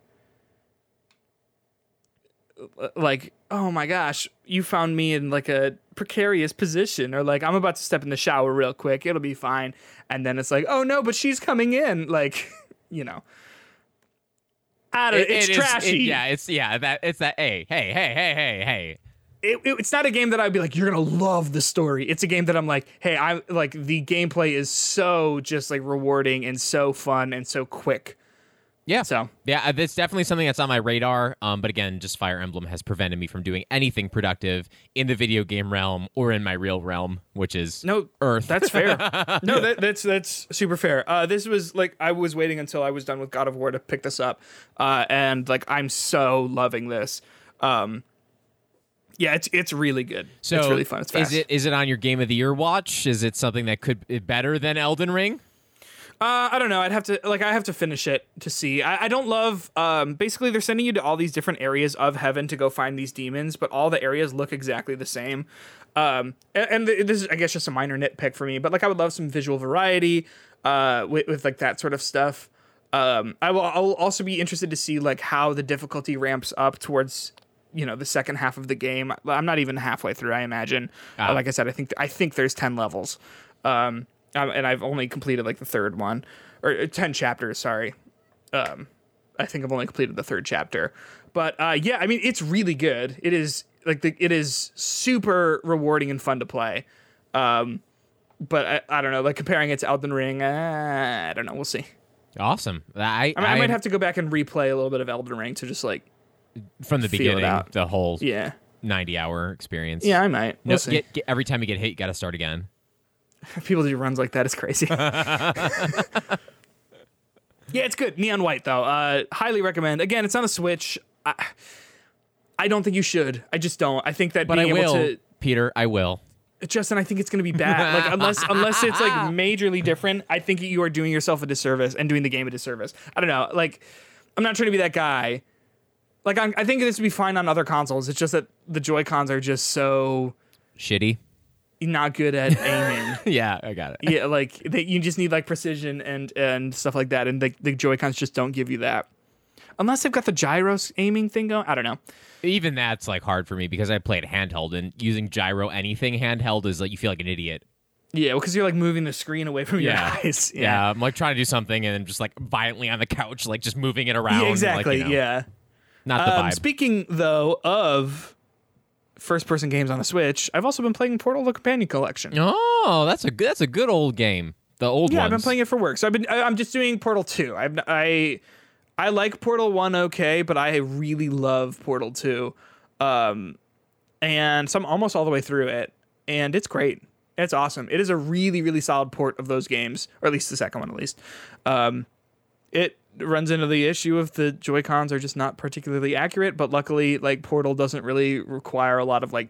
like oh my gosh you found me in like a precarious position or like i'm about to step in the shower real quick it'll be fine and then it's like oh no but she's coming in (laughs) like you know I don't, It- it's it is- trashy it- yeah, it's yeah that it's that. Hey, hey, hey, hey, hey, hey. it, it- it's not a game that I'd be like, you're gonna love the story. It's a game that I'm like, hey, I like the gameplay is so just like rewarding and so fun and so quick. Yeah. So Yeah, uh, that's definitely something that's on my radar. Um, but again, just Fire Emblem has prevented me from doing anything productive in the video game realm or in my real realm, which is no, Earth. That's fair. (laughs) no, that, that's that's super fair. Uh, this was like I was waiting until I was done with God of War to pick this up, uh, and like I'm so loving this. Um, yeah, it's it's really good. so it's really fun. It's fast. Is it is it on your Game of the Year watch? Is it something that could be better than Elden Ring? Uh, I don't know. I'd have to like I have to finish it to see. I, I don't love. Um, basically, they're sending you to all these different areas of heaven to go find these demons, but all the areas look exactly the same. Um, and, and this is, I guess, just a minor nitpick for me, but like I would love some visual variety. Uh, with, with like that sort of stuff. Um, I will. I'll also be interested to see like how the difficulty ramps up towards you know the second half of the game. I'm not even halfway through. I imagine. Ah. Uh, like I said, I think I think there's ten levels. Um, um, and I've only completed like the third one or uh, 10 chapters, sorry. Um, I think I've only completed the third chapter. But uh, yeah, I mean, it's really good. It is like the, it is super rewarding and fun to play. Um, but I, I don't know, like comparing it to Elden Ring, uh, I don't know. We'll see. Awesome. I I, mean, I might have to go back and replay a little bit of Elden Ring to just like, from the beginning the whole yeah, ninety hour experience. yeah, I might. We'll No, get, get, every time you get hit, you got to start again. (laughs) People do runs like that. It's crazy. (laughs) yeah, it's good. Neon White though. Uh, highly recommend. Again, it's on the Switch. I, I don't think you should. I just don't. I think that But I being able to Peter. I will. Justin, I think it's going to be bad. Like (laughs) unless unless it's like majorly different, I think you are doing yourself a disservice and doing the game a disservice. I don't know. Like I'm not trying to be that guy. Like I'm, I think this would be fine on other consoles. It's just that the Joy Cons are just so Shitty. Not good at aiming. (laughs) Yeah, I got it. yeah, like they, you just need like precision and and stuff like that, and the, the Joy Cons just don't give you that. Unless they've got the gyros aiming thing going. I don't know. Even that's like hard for me because I played handheld and using gyro anything handheld is like you feel like an idiot. Yeah, because you're like moving the screen away from Yeah. your (laughs) eyes. Yeah. I'm like trying to do something and just like violently on the couch, like just moving it around. Yeah, like, exactly. you know, Yeah. Not the Um, vibe. speaking though of first-person games on the Switch, I've also been playing Portal: The Companion Collection. oh, that's a good that's a good old game. The old Yeah, ones. I've been playing it for work. So I've been I- I'm just doing Portal 2. I've I I like Portal 1 okay, but I really love Portal 2. Um and so I'm almost all the way through it and it's great. It's awesome. It is a really really solid port of those games, or at least the second one at least. Um it runs into the issue of the Joy Cons are just not particularly accurate, but luckily, like Portal doesn't really require a lot of like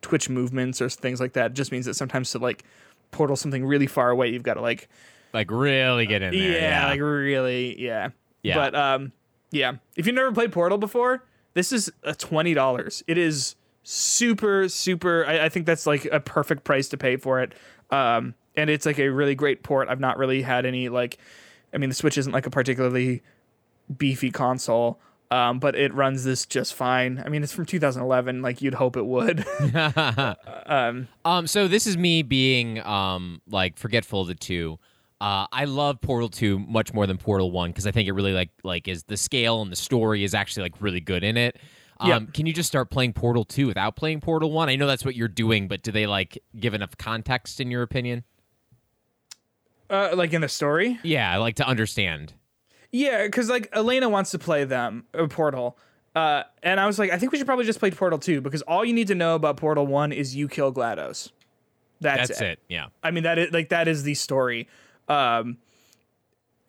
twitch movements or things like that. It just means that sometimes to like portal something really far away, you've got to like like really get in there. yeah, Yeah. like really, yeah. Yeah. But um, yeah. If you've never played Portal before, this is a twenty dollars. It is super, super. I, I think that's like a perfect price to pay for it. Um, and it's like a really great port. I've not really had any like. I mean, the Switch isn't like a particularly beefy console. Um, but it runs this just fine. I mean, it's from 2011. Like you'd hope it would. (laughs) (laughs) Um, so this is me being um like forgetful of the two. Uh, I love Portal Two much more than Portal One because I think it really like like is the scale and the story is actually like really good in it. Um, Yep. Can you just start playing Portal Two without playing Portal One? I know that's what you're doing, but do they like give enough context in your opinion? Uh, like in the story. Yeah, like to understand. Yeah, because like Elena wants to play them uh, Portal, uh, and I was like, I think we should probably just play Portal Two because all you need to know about Portal One is you kill Glados. That's, That's it. Yeah. I mean that is like that is the story, um,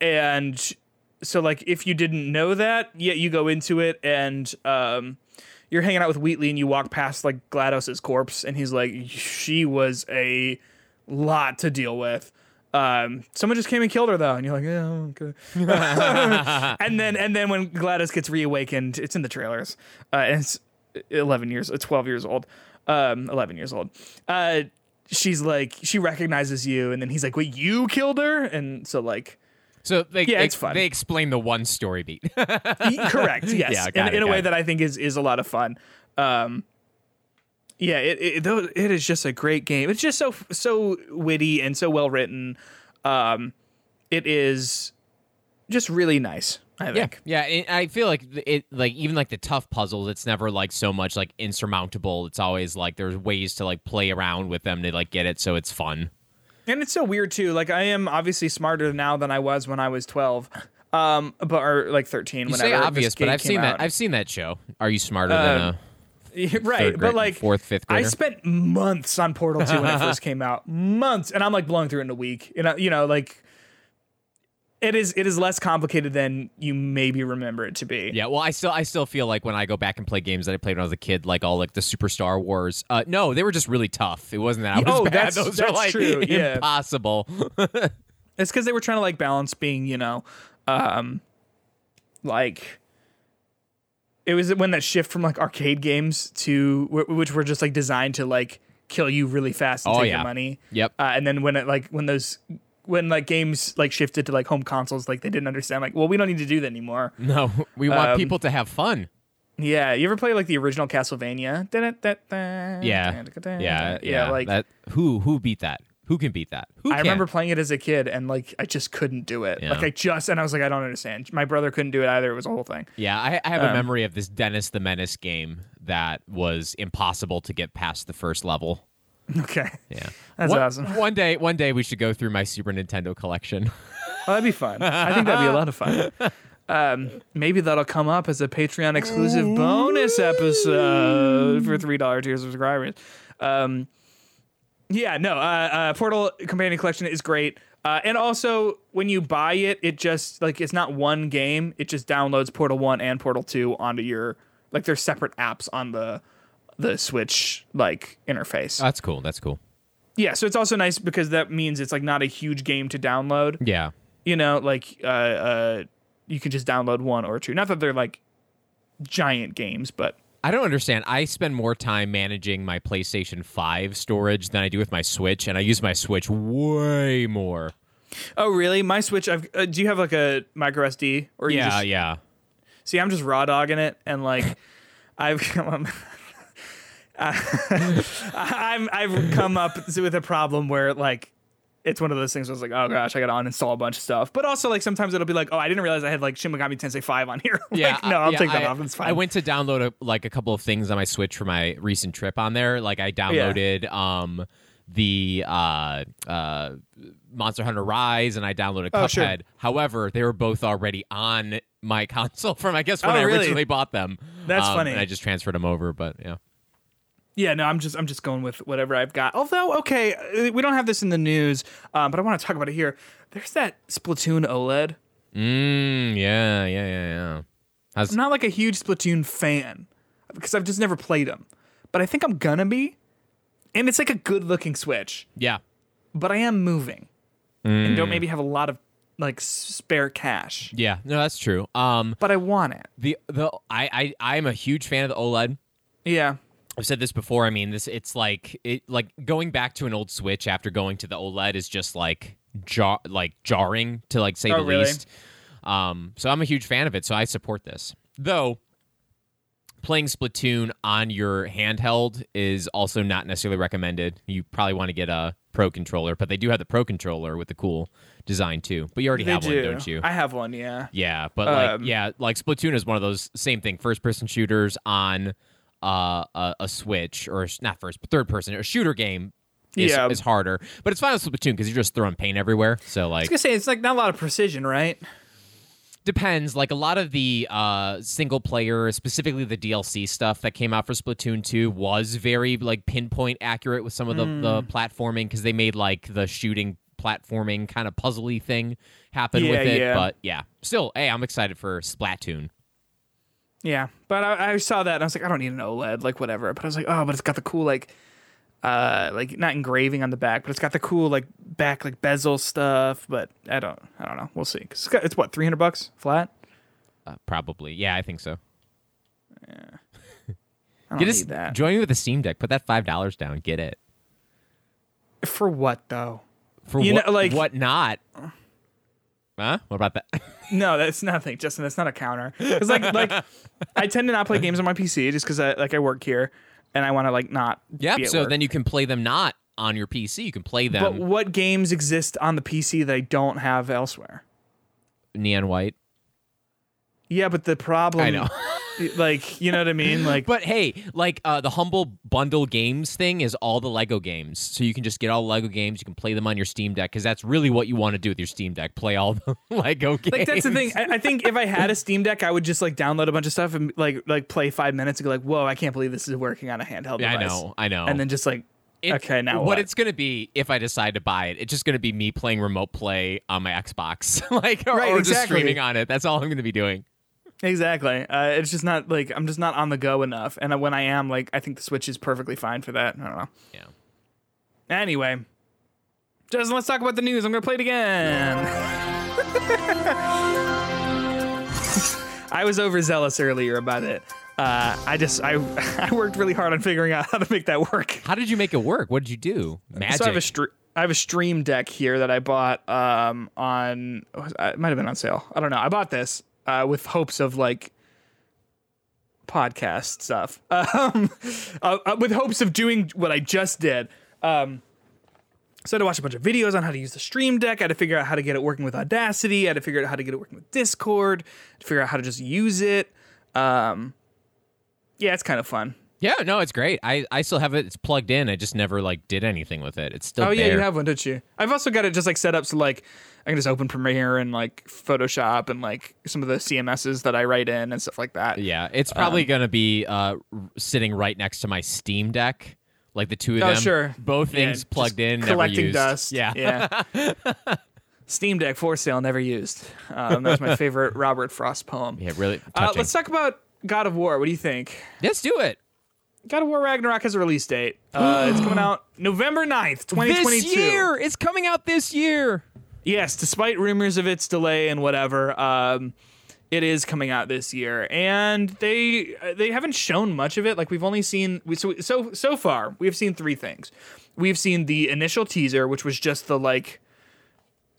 and so like if you didn't know that, yet, you go into it and um, you're hanging out with Wheatley and you walk past like Glados's corpse and he's like, she was a lot to deal with. Um, someone just came and killed her though, and you're like, yeah, okay. (laughs) (laughs) and then and then when GLaDOS gets reawakened, it's in the trailers. Uh, and it's 11 years, uh, 12 years old, um, 11 years old. Uh, she's like, she recognizes you, and then he's like, wait, you killed her, and so like, So they Yeah, it's fun. they explain the one story beat. correct, (laughs) yes, Yeah, in, it, in a way it. that I think is is a lot of fun. Um, yeah, it it, it is just a great game. It's just so so witty and so well written. Um, it is just really nice. I Yeah, think. yeah. It, I feel like it, like even like the tough puzzles, it's never like so much like insurmountable. It's always like there's ways to like play around with them to like get it, so it's fun. And it's so weird too. Like I am obviously smarter now than I was when I was twelve, um, but or like thirteen. You say obvious, but I've seen out. that. I've seen that show. Are you smarter than Uh, a (laughs) right, but like fourth, fifth I spent months on Portal Two when it first (laughs) came out, months, and I'm like blowing through it in a week. You know, you know, like it is. It is less complicated than you maybe remember it to be. Yeah, well, I still I still feel like when I go back and play games that I played when I was a kid, like all like the Super Star Wars. Uh, no, they were just really tough. It wasn't that I was Oh, bad. that's- Those are like true, yeah. impossible. (laughs) It's because they were trying to like balance being, you know, um, like it was when that shift from like arcade games to which were just like designed to like kill you really fast and Oh, take yeah. your money. Yep. Uh, and then when it like when those when like games like shifted to like home consoles, like they didn't understand. Like, well, we don't need to do that anymore. (laughs) no, we want Um, people to have fun. Yeah, you ever play like the original Castlevania? Yeah, yeah, yeah. Like that. Who who beat that? Who can beat that? Who I can? remember playing it as a kid, and like I just couldn't do it. Yeah. Like I just and I was like, I don't understand. My brother couldn't do it either. It was a whole thing. Yeah, I, I have Um, a memory of this Dennis the Menace game that was impossible to get past the first level. Okay. Yeah, (laughs) That's one, awesome. One day, one day we should go through my Super Nintendo collection. (laughs) Oh, that'd be fun. I think that'd be a lot of fun. Um, maybe that'll come up as a Patreon exclusive bonus episode for three dollar tier subscribers. Um, yeah, no. Uh, uh, Portal Companion Collection is great, uh, and also when you buy it, it just like it's not one game. It just downloads Portal One and Portal Two onto your like they're separate apps on the the Switch like interface. That's cool. That's cool. yeah, so it's also nice because that means it's like not a huge game to download Yeah. you know like uh, uh you can just download one or two not that they're like giant games but I don't understand. I spend more time managing my PlayStation 5 storage than I do with my Switch, and I use my Switch way more. oh really my switch i've uh, do you have like a micro sd or Yeah, just, yeah. See, I'm just raw dogging it, and like, (laughs) I've come (laughs) (laughs) I'm I've come up with a problem where like it's one of those things where it's like, oh gosh, I got to uninstall a bunch of stuff. But also, like sometimes it'll be like, oh, I didn't realize I had like Shin Megami Tensei Five on here. (laughs) like, Yeah, no, I- I'll yeah, take that I, off. It's fine. I went to download a, like a couple of things on my Switch for my recent trip on there. Like I downloaded um the uh uh Monster Hunter Rise and I downloaded Oh, Cuphead. sure. However, they were both already on my (laughs) console from I guess when Oh, I really? originally bought them. That's Um, funny. And I just transferred them over, but yeah. Yeah, no, I'm just I'm just going with whatever I've got. Although, okay, we don't have this in the news, um, but I want to talk about it here. There's that Splatoon OLED. Mm, yeah, yeah, yeah, yeah. How's, I'm not like a huge Splatoon fan because I've just never played them, but I think I'm gonna be. And it's like a good looking Switch, yeah. but I am moving and Mm. don't maybe have a lot of like spare cash, Yeah, no, that's true. Um, but I want it. the the I I I'm a huge fan of the OLED. Yeah, I've said this before. I mean, this it's like it like going back to an old Switch after going to the OLED is just like jar like jarring to like say Oh, the really? least. Um, so I'm a huge fan of it. So I support this. Though playing Splatoon on your handheld is also not necessarily recommended. You probably want to get a Pro controller, but they do have the Pro controller with the cool design too. But you already they have do. one, don't you? I have one. Yeah. Yeah, but like Um, yeah, like Splatoon is one of those same thing, first person shooters on uh, a, a Switch or not first, but third person, a shooter game. Is, Yeah. is harder, but it's fine with Splatoon because you're just throwing paint everywhere. So I like, was gonna say it's like not a lot of precision, right? depends. Like a lot of the uh, single player, specifically the DLC stuff that came out for Splatoon 2 was very like pinpoint accurate with some of the, the Hmm. platforming because they made like the shooting platforming kind of puzzly thing happen Yeah, with it. yeah. But yeah, still, hey, I'm excited for Splatoon. Yeah, but I, I saw that and I was like, I don't need an OLED, like whatever. But I was like, oh, but it's got the cool like, uh, like not engraving on the back, but it's got the cool like back like bezel stuff. But I don't, I don't know. We'll see. 'Cause it's, got, it's what three hundred bucks flat. Uh, probably, yeah, I think so. (laughs) I don't Get need that join me with the Steam Deck. Put that five dollars down. Get it for what though? for You what? know, like- what not? Huh? What about that? (laughs) No, that's nothing, Justin. That's not a counter. Because like like (laughs) I tend to not play games on my PC just because I like I work here and I want to like not. yep. So work. then you can play them not on your PC. You can play them But what games exist on the PC that I don't have elsewhere? neon white. Yeah, but the problem, I know. (laughs) like you know what I mean, like. But hey, like uh, the humble bundle games thing is all the Lego games, so you can just get all the Lego games. You can play them on your Steam Deck because that's really what you want to do with your Steam Deck. Play all the (laughs) Lego games. like that's the thing. I, I think if I had a Steam Deck, I would just like download a bunch of stuff and like like play five minutes and go like, "Whoa, I can't believe this is working on a handheld Yeah, I know, I know. And then just like, It- okay, now what what? it's gonna be if I decide to buy it, it's just gonna be me playing remote play on my Xbox, (laughs) like or, Right, or just streaming on it. That's all I'm gonna be doing. Exactly. Uh, it's just not like I'm just not on the go enough. And when I am, like, I think the Switch is perfectly fine for that. I don't know. Yeah. Anyway, Justin, let's talk about the news. I'm gonna play it again. (laughs) I was overzealous earlier about it. Uh, I just I (laughs) I worked really hard on figuring out how to make that work. How did you make it work? What did you do? Magic. So I have a stre- I have a Stream Deck here that I bought um on uh, it might have been on sale. I don't know. I bought this uh, with hopes of like podcast stuff. (laughs) Um, uh, uh, with hopes of doing what I just did. Um, so I had to watch a bunch of videos on how to use the Stream Deck. I had to figure out how to get it working with Audacity. I had to figure out how to get it working with Discord. To figure out how to just use it. Um, yeah, it's kind of fun. yeah, no, it's great. I, I still have it. It's plugged in. I just never like did anything with it. It's still Oh yeah, there. you have one, don't you? I've also got it just like set up so like I can just open Premiere and like Photoshop and like some of the CMSs that I write in and stuff like that. Yeah, it's probably Um, gonna be uh, sitting right next to my Steam Deck, like the two of Oh, them. sure. Both Yeah, things plugged in, never collecting used. dust. Yeah, yeah. (laughs) Steam Deck for sale, never used. Um, was my favorite (laughs) Robert Frost poem. yeah, really Uh, let's talk about God of War. What do you think? Let's do it. God of War Ragnarok has a release date. Uh, it's coming (gasps) out November 9th, 2022. This year, it's coming out this year. Yes, despite rumors of its delay and whatever, um, it is coming out this year, and they they haven't shown much of it. Like we've only seen we, so so so far we've seen three things. We've seen the initial teaser, which was just the like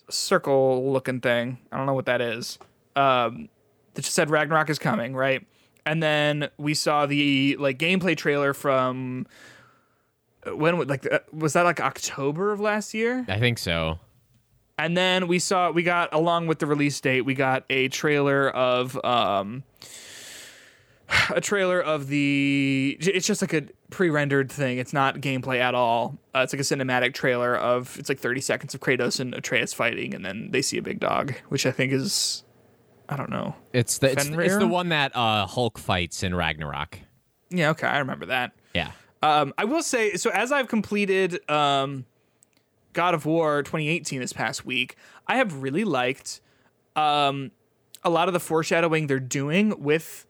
circle looking thing. I don't know what that is. Um, that just said Ragnarok is coming, right? And then we saw the like gameplay trailer from when like uh, was that like October of last year? I think so. And then we saw we got along with the release date, we got a trailer of um a trailer of the it's just like a pre-rendered thing. It's not gameplay at all. Uh, it's like a cinematic trailer of it's like 30 seconds of Kratos and Atreus fighting and then they see a big dog, which I think is I don't know. It's the it's, it's the one that uh, Hulk fights in Ragnarok. Yeah, okay, I remember that. Yeah. Um, I will say, so as I've completed um, God of War 2018 this past week, I have really liked um, a lot of the foreshadowing they're doing with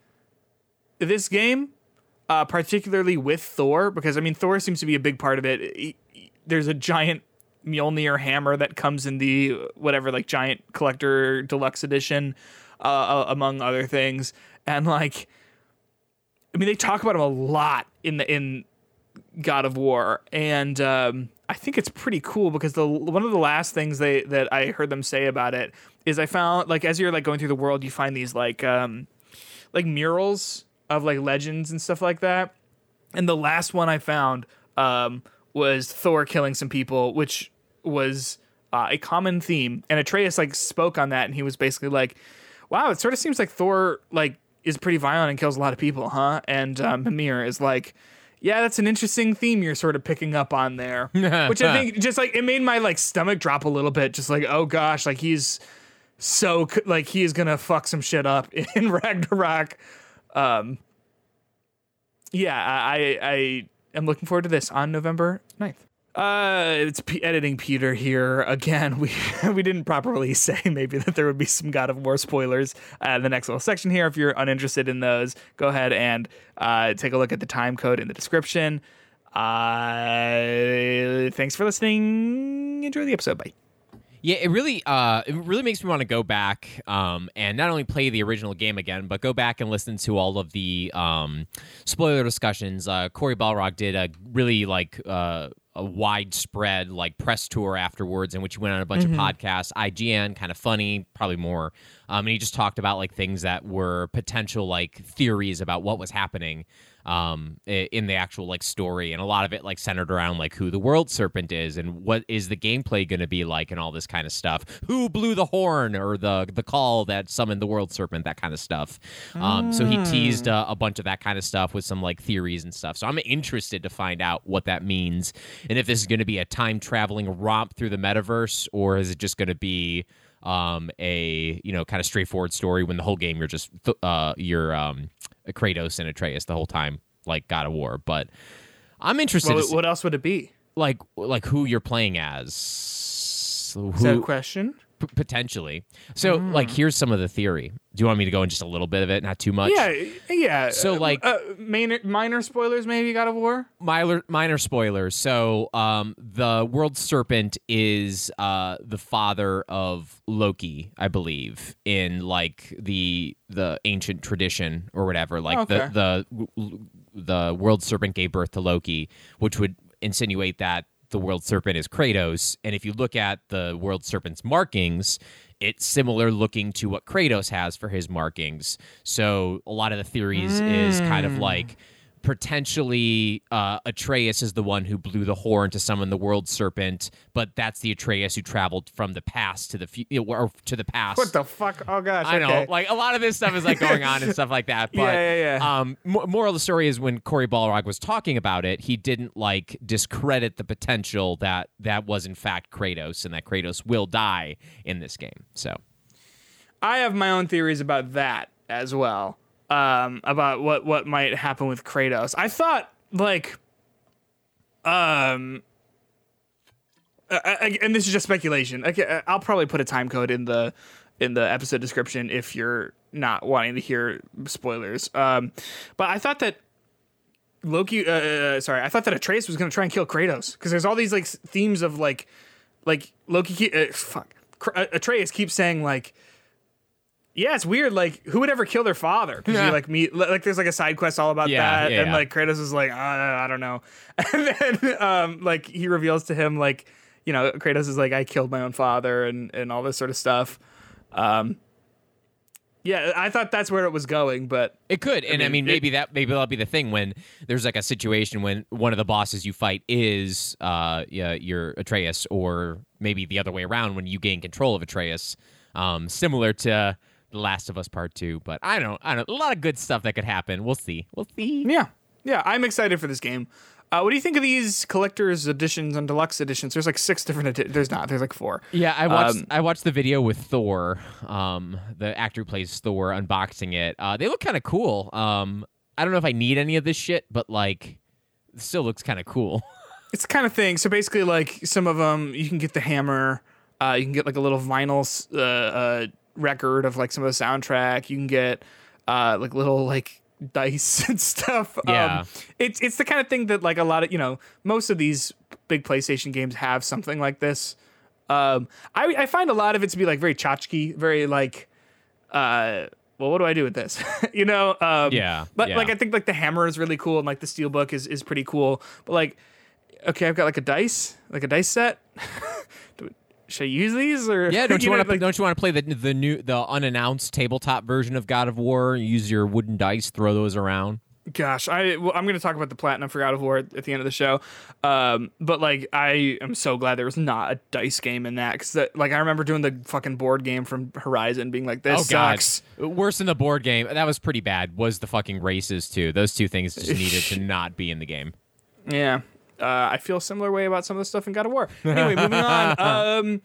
this game, uh, particularly with Thor, because I mean, Thor seems to be a big part of it. He- he- there's a giant Mjolnir hammer that comes in the whatever, like giant collector deluxe edition, uh, uh, among other things, and like. I mean, they talk about him a lot in the in God of War, and um, I think it's pretty cool because the one of the last things they that I heard them say about it is I found like as you're like going through the world, you find these like um, like murals of like legends and stuff like that. And the last one I found um, was Thor killing some people, which was uh, a common theme. And Atreus like spoke on that, and he was basically like, "Wow, it sort of seems like Thor like is pretty violent and kills a lot of people, huh?" And um, Mimir is like. Yeah, that's an interesting theme you're sort of picking up on there. (laughs) Which I think just like it made my like stomach drop a little bit. Just like, oh gosh, like he's so like he is gonna fuck some shit up (laughs) in Ragnarok. Um, yeah, I, I I am looking forward to this on November 9th. Uh, it's P- editing Peter here again. (laughs) We we didn't properly say maybe that there would be some God of War spoilers uh, in the next little section here. If you're uninterested in those, go ahead and uh, take a look at the time code in the description. Uh, thanks for listening. Enjoy the episode. Bye. Yeah, it really uh it really makes me want to go back um and not only play the original game again, but go back and listen to all of the um spoiler discussions. Uh Cory Barlog did a really like uh a widespread like press tour afterwards in which he went on a bunch of podcasts. Ign kind of funny probably more. Um, and he just talked about like things that were potential like theories about what was happening um, in the actual like story and a lot of it like centered around like who the world serpent is and what is the gameplay going to be like and all this kind of stuff. Who blew the horn or the the call that summoned the world serpent that kind of stuff. Um, so he teased uh, a bunch of that kind of stuff with some like theories and stuff. So i'm interested to find out what that means and if this is going to be a time traveling romp through the metaverse or is it just going to be um, a you know kind of straightforward story when the whole game you're just th- uh, you're um, Kratos and Atreus the whole time like God of War. But I'm interested, to What, else would it be? like like who you're playing as. Is that a question? P- potentially. So, like, here's some of the theory. Do you want me to go in just a little bit of it, not too much? Yeah, yeah. So, uh, like- uh, minor, minor spoilers, maybe God of War. minor minor spoilers. So, um, the world serpent is uh the father of Loki, I believe, in like the the ancient tradition or whatever. Like Okay. the the the world serpent gave birth to Loki, which would insinuate that the world serpent is Kratos. And if you look at the world serpent's markings, it's similar looking to what Kratos has for his markings. So a lot of the theories is kind of hmm. like potentially uh, Atreus is the one who blew the horn to summon the world serpent, but that's the Atreus who traveled from the past to the fu- or to the past. What the fuck? Oh gosh. I know, like a lot of this stuff is like going on and stuff like that. (laughs) But Yeah, yeah, yeah. Um, mo- moral of the story is when Cory Barlog was talking about it, he didn't like discredit the potential that that was in fact Kratos and that Kratos will die in this game. So I have my own theories about that as well. Um, about what what might happen with Kratos. I thought like, um, I, I- and this is just speculation. Okay, I'll probably put a time code in the in the episode description if you're not wanting to hear spoilers. Um, but I thought that Loki, uh, uh, sorry, I thought that Atreus was going to try and kill Kratos because there's all these like themes of like, like Loki, uh, fuck, uh, Atreus keeps saying like, yeah, it's weird. Like, who would ever kill their father? Because Yeah. you like meet, like, there's like a side quest all about Yeah, that, yeah, and like Kratos is like, uh, I don't know, (laughs) and then um, like he reveals to him like, you know, Kratos is like, I killed my own father, and and all this sort of stuff. Um, Yeah, I thought that's where it was going, but It could, and I mean, mean, it- maybe that maybe that'll be the thing when there's like a situation when one of the bosses you fight is uh yeah your Atreus, or maybe the other way around when you gain control of Atreus, um, similar to Last of Us Part Two. But I don't, I don't, a lot of good stuff that could happen. We'll see, we'll see. yeah, yeah, I'm excited for this game. Uh, what do you think of these collector's editions and deluxe editions? There's like six different. Edi- there's not. There's like four. Yeah, I watched Um, I watched the video with Thor, um, the actor who plays Thor, unboxing it. Uh, they look kind of cool. Um, I don't know if I need any of this shit, but like, it still looks kind of cool. (laughs) It's the kind of thing. So basically, like some of them, you can get the hammer. Uh, you can get like a little vinyl uh, uh, record of like some of the soundtrack. You can get uh, like little like dice (laughs) and stuff. Yeah. Um, it's it's the kind of thing that like a lot of you know most of these big PlayStation games have something like this. Um, I I find a lot of it to be like very tchotchke, very like uh. Well, what do I do with this? (laughs) you know, um, Yeah, But yeah. like, I think like the hammer is really cool, and like the steel book is is pretty cool. But like, okay, I've got like a dice, like a dice set. (laughs) Do- Should I use these or Yeah, don't you, (laughs) know, want to like, don't you want to play the the new the unannounced tabletop version of God of War? Use your wooden dice, throw those around. Gosh, I well, I'm going to talk about the platinum for God of War at the end of the show. Um, but like, I am so glad there was not a dice game in that because like I remember doing the fucking board game from Horizon, being like, this oh god, sucks. worse than the board game. That was pretty bad. Was the fucking races too? Those two things just (laughs) needed to not be in the game. Yeah. Uh, I feel a similar way about some of the stuff in God of War. (laughs) Anyway, moving on. Um,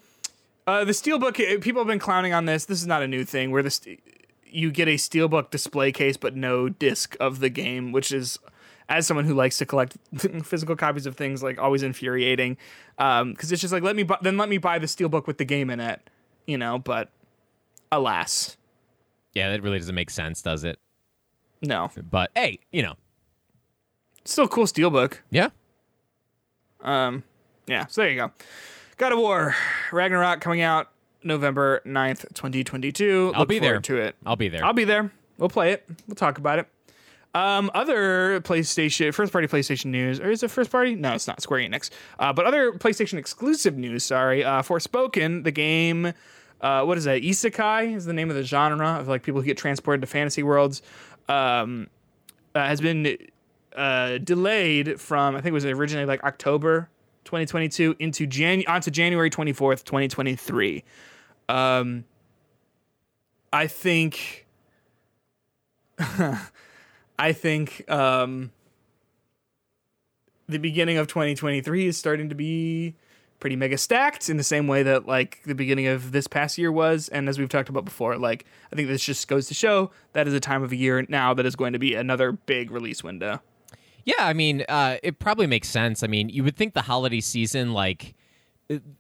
uh, the Steelbook, uh, people have been clowning on this. This is not a new thing where the st- you get a Steelbook display case but no disc of the game, which is, as someone who likes to collect (laughs) physical copies of things, like always infuriating. Because it's just like, let me bu- then let me buy the Steelbook with the game in it, you know, but alas, Yeah, that really doesn't make sense, does it? no. But hey, you know, Still a cool Steelbook. yeah. Um, yeah, so there you go. God of War, Ragnarok coming out November 9th, 2022. I'll Look be there. to it. I'll be there. I'll be there. We'll play it. We'll talk about it. Um, other PlayStation, first party PlayStation news, or is it first party? No, it's not Square Enix. Uh, but other PlayStation exclusive news, sorry. Uh, Forspoken, the game, uh, what is that? Isekai is the name of the genre of like people who get transported to fantasy worlds. Um, uh, has been uh, delayed from I think it was originally like October 2022 into Jan onto January 24th 2023. Um, I think (laughs) I think um, the beginning of 2023 is starting to be pretty mega stacked in the same way that like the beginning of this past year was and as we've talked about before like i think this just goes to show that is a time of year now that is going to be another big release window Yeah, I mean, uh, it probably makes sense. I mean, you would think the holiday season, like,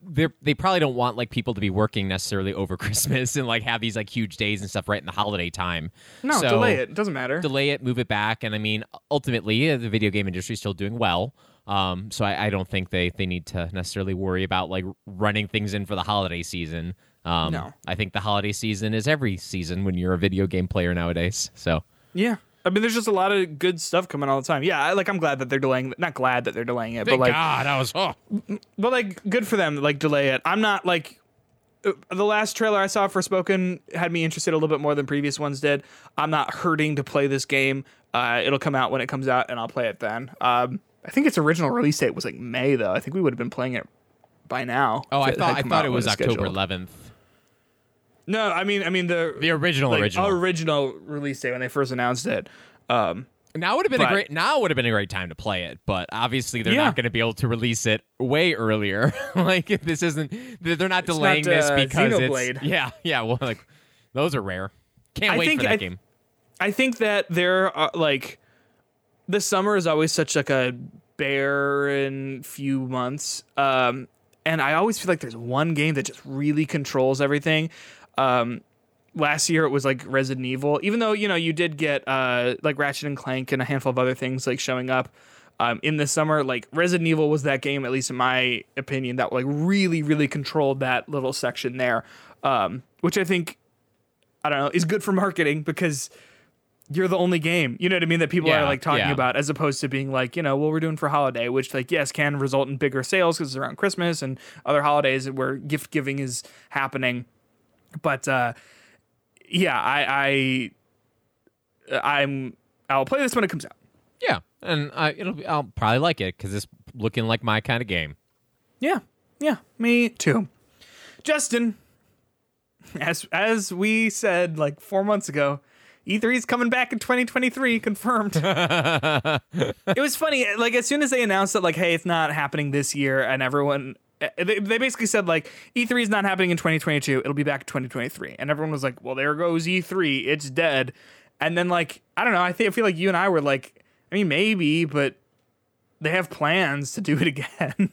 they they probably don't want like people to be working necessarily over (laughs) Christmas and like have these like huge days and stuff right in the holiday time. no So, delay it it doesn't matter delay it, move it back, and I mean, ultimately, uh, the video game industry is still doing well. Um, so I, I don't think they they need to necessarily worry about like running things in for the holiday season. Um, No. I think the holiday season is every season when you're a video game player nowadays. So yeah i mean there's just a lot of good stuff coming all the time. Yeah I, like i'm glad that they're delaying not glad that they're delaying it but like God, I was oh. but like good for them like delay it. I'm not like uh, the last trailer i saw for spoken had me interested a little bit more than previous ones did. I'm not hurting to play this game. Uh, it'll come out when it comes out and i'll play it then. Um, i think its original release date was like may though. I think we would have been playing it by now. Oh, I thought I thought it was October scheduled. 11th. No i mean i mean the The original like, original. original release date when they first announced it um, Now would have been But- a great now would have been a great time to play it, but obviously they're Yeah. not going to be able to release it way earlier. (laughs) like if this isn't they're not delaying not, this uh, because Xenoblade. it's (laughs) yeah yeah well like those are rare. Can't I wait think for that I- game. I think that there are like the summer is always such like a barren few months. Um, and I always feel like there's one game that just really controls everything. Um, last year it was like Resident Evil, even though you know you did get uh, like Ratchet and Clank and a handful of other things like showing up. Um, in the summer, like Resident Evil was that game, at least in my opinion, that like really, really controlled that little section there, um, which I think I don't know is good for marketing because you're the only game. You know what I mean? That people Yeah, are like talking yeah. about as opposed to being like, you know, what we're doing for holiday, which like yes can result in bigger sales because it's around Christmas and other holidays where gift giving is happening. But uh, yeah, I, I I'm I'll play this when it comes out. Yeah, and I, it'll be, I'll probably like it because it's looking like my kind of game. Yeah, yeah, me too. Justin, as as we said like four months ago, E3 is coming back in 2023, confirmed. (laughs) it was funny, like as soon as they announced that, like, hey, it's not happening this year, and everyone. They, they basically said like E3 is not happening in 2022. It'll be back in 2023, and everyone was like, "Well, there goes E3. It's dead." And then like I don't know. I think I feel like you and I were like, I mean, maybe, but they have plans to do it (laughs) again,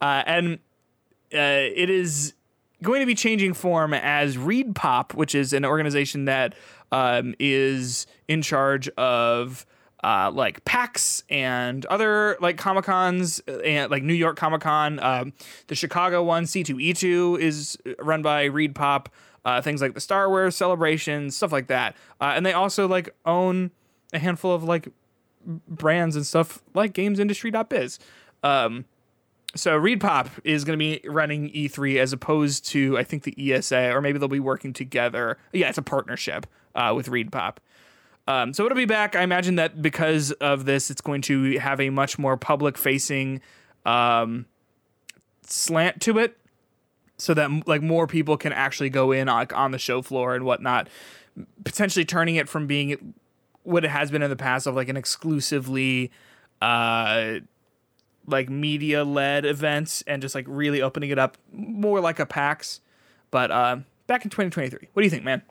uh, and uh, it is going to be changing form as ReedPop, which is an organization that um, is in charge of uh, like PAX and other like Comic Cons and like New York Comic Con. Um, the Chicago one, C2E2, is run by ReedPop. Uh, things like the Star Wars celebration, stuff like that. Uh, and they also like own a handful of like brands and stuff like GamesIndustry.biz. Um, so ReedPop is going to be running E3 as opposed to I think the ESA, or maybe they'll be working together. Yeah, it's a partnership uh, with ReedPop. Um, so it'll be back. I imagine that because of this, it's going to have a much more public-facing um, slant to it, so that like more people can actually go in on, on the show floor and whatnot. Potentially turning it from being what it has been in the past of like an exclusively uh like media led events and just like really opening it up more like a PAX. But uh, back in 2023, what do you think, man?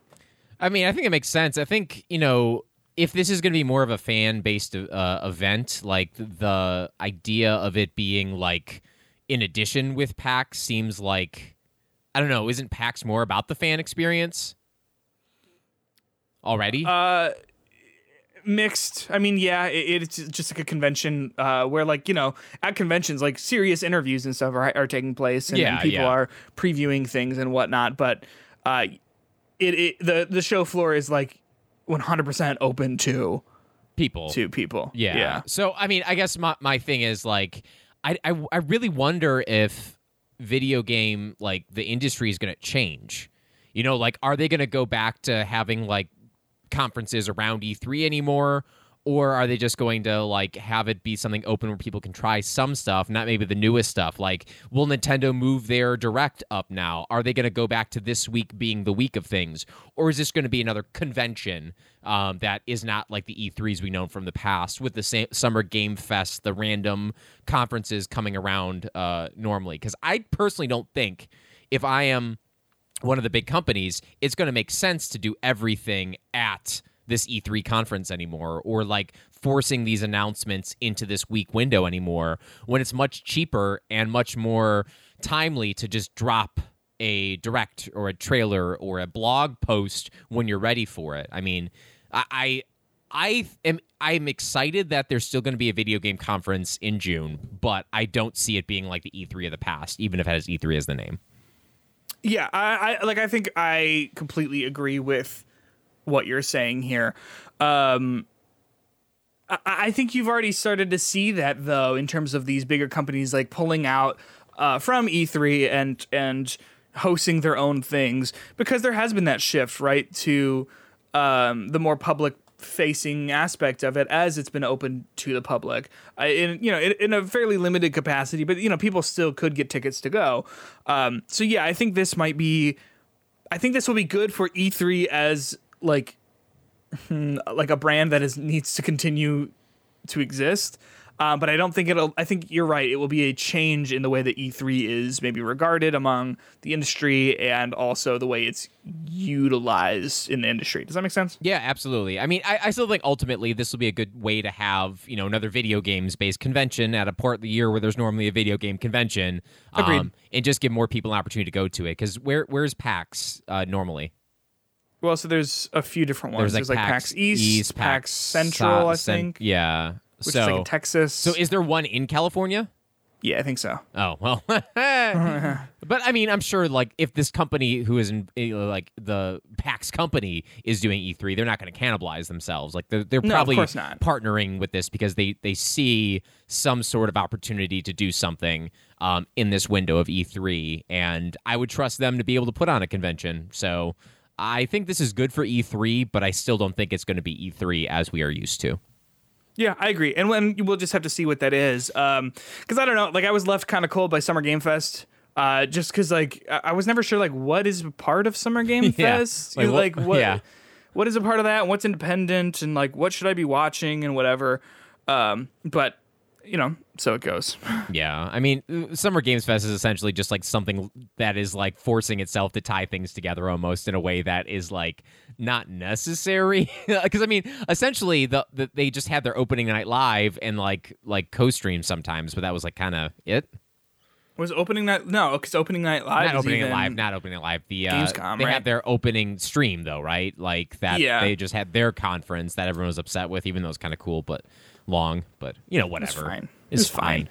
I mean, I think it makes sense. I think you know if this is going to be more of a fan based uh, event, like the idea of it being like in addition with PAX seems like I don't know. Isn't PAX more about the fan experience already? Uh, mixed. I mean, yeah, it, it's just like a convention uh, where, like, you know, at conventions, like serious interviews and stuff are, are taking place, and, Yeah, and people yeah. are previewing things and whatnot. But uh, it, it the the show floor is like 100% open to People. to people. Yeah. yeah. So I mean, I guess my my thing is like, I I, I really wonder if video game like the industry is going to change. You know, like, are they going to go back to having like conferences around E3 anymore? Or are they just going to like have it be something open where people can try some stuff, not maybe the newest stuff? Like, will Nintendo move their direct up now? Are they going to go back to this week being the week of things, or is this going to be another convention um, that is not like the E3s we know from the past with the same summer game fest, the random conferences coming around uh, normally? Because I personally don't think if I am one of the big companies, it's going to make sense to do everything at this E3 conference anymore or like forcing these announcements into this week window anymore when it's much cheaper and much more timely to just drop a direct or a trailer or a blog post when you're ready for it. I mean, I I, I am I'm excited that there's still going to be a video game conference in June, but I don't see it being like the E3 of the past, even if it has E3 as the name. Yeah, I, I like. I think I completely agree with what you're saying here. Um, I, I think you've already started to see that though, in terms of these bigger companies like pulling out uh, from E3 and and hosting their own things because there has been that shift right to um, the more public facing aspect of it as it's been open to the public uh, in you know in, in a fairly limited capacity but you know people still could get tickets to go um, so yeah i think this might be i think this will be good for e3 as like (laughs) like a brand that is needs to continue to exist uh, but I don't think it'll. I think you're right. It will be a change in the way that E3 is maybe regarded among the industry, and also the way it's utilized in the industry. Does that make sense? Yeah, absolutely. I mean, I, I still think ultimately this will be a good way to have you know another video games based convention at a part of the year where there's normally a video game convention, um, Agreed. and just give more people an opportunity to go to it. Because where where's PAX uh, normally? Well, so there's a few different ones. There's like, PAX, East, PAX, Central, Sa- I think, yeah. which so, is like in Texas. so is there one in California? yeah, I think so. Oh well, (laughs) but I mean, I'm sure like if this company who is in eh, like the PAX company is doing E3, they're not going to cannibalize themselves. Like they're, they're No, probably partnering with this because they they see some sort of opportunity to do something um, in this window of E3, and I would trust them to be able to put on a convention. So I think this is good for E3, but I still don't think it's going to be E3 as we are used to. Yeah, I agree, and when we'll just have to see what that is. Um, because I don't know, like I was left kind of cold by Summer Game Fest. Uh, just because like I I was never sure like what is part of Summer Game (laughs) Yeah, Fest, like, You what- what, (laughs) yeah. what is a part of that, and what's independent, and like what should I be watching and whatever. Um, but you know, so it goes. (laughs) Yeah, I mean, Summer Games Fest is essentially just like something that is like forcing itself to tie things together almost in a way that is like not necessary. (laughs) Because I mean, essentially, the, the they just had their opening night live and like like co-stream sometimes, but that was like kind of it. Was opening night? No, because opening night live. not is opening live, not opening live. The uh, Gamescom, they right? had their opening stream though, right? Like that. Yeah. They just had their conference that everyone was upset with, even though it's kind of cool, but long. But you know, whatever. It's fine. It's, It's fine.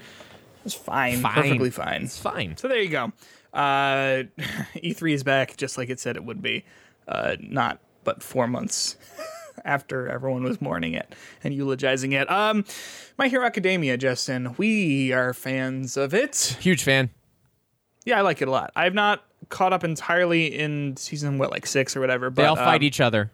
It's fine. Fine. Perfectly fine. It's fine. So there you go. Uh, (laughs) E3 is back just like it said it would be. Uh, not but four months (laughs) after everyone was mourning it and eulogizing it. Um, My Hero Academia, Justin. We are fans of it. Huge fan. Yeah, I like it a lot. I've not caught up entirely in season what like six or whatever. But They all fight um, each other.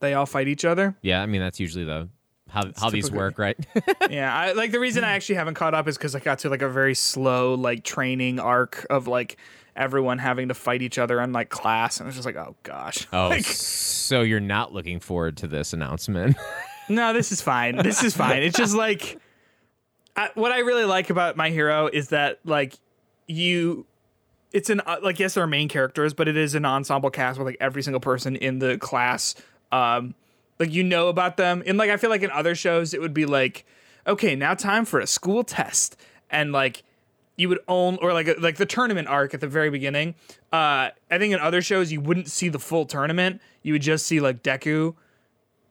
They all fight each other. Yeah, I mean that's usually the how how these work, right? (laughs) yeah, I, like the reason I (laughs) actually haven't caught up is because I got to like a very slow like training arc of like everyone having to fight each other in like class, and I was just like, oh gosh. oh, (laughs) Like, so you're not looking forward to this announcement? no, this is fine. This is fine. It's just like I, what I really like about My Hero is that like you. It's an uh, like yes, there are main characters, but it is an ensemble cast with like every single person in the class. Um, like you know about them, and like I feel like in other shows it would be like, okay, now time for a school test, and like you would own or like like the tournament arc at the very beginning. Uh, I think in other shows you wouldn't see the full tournament. You would just see like Deku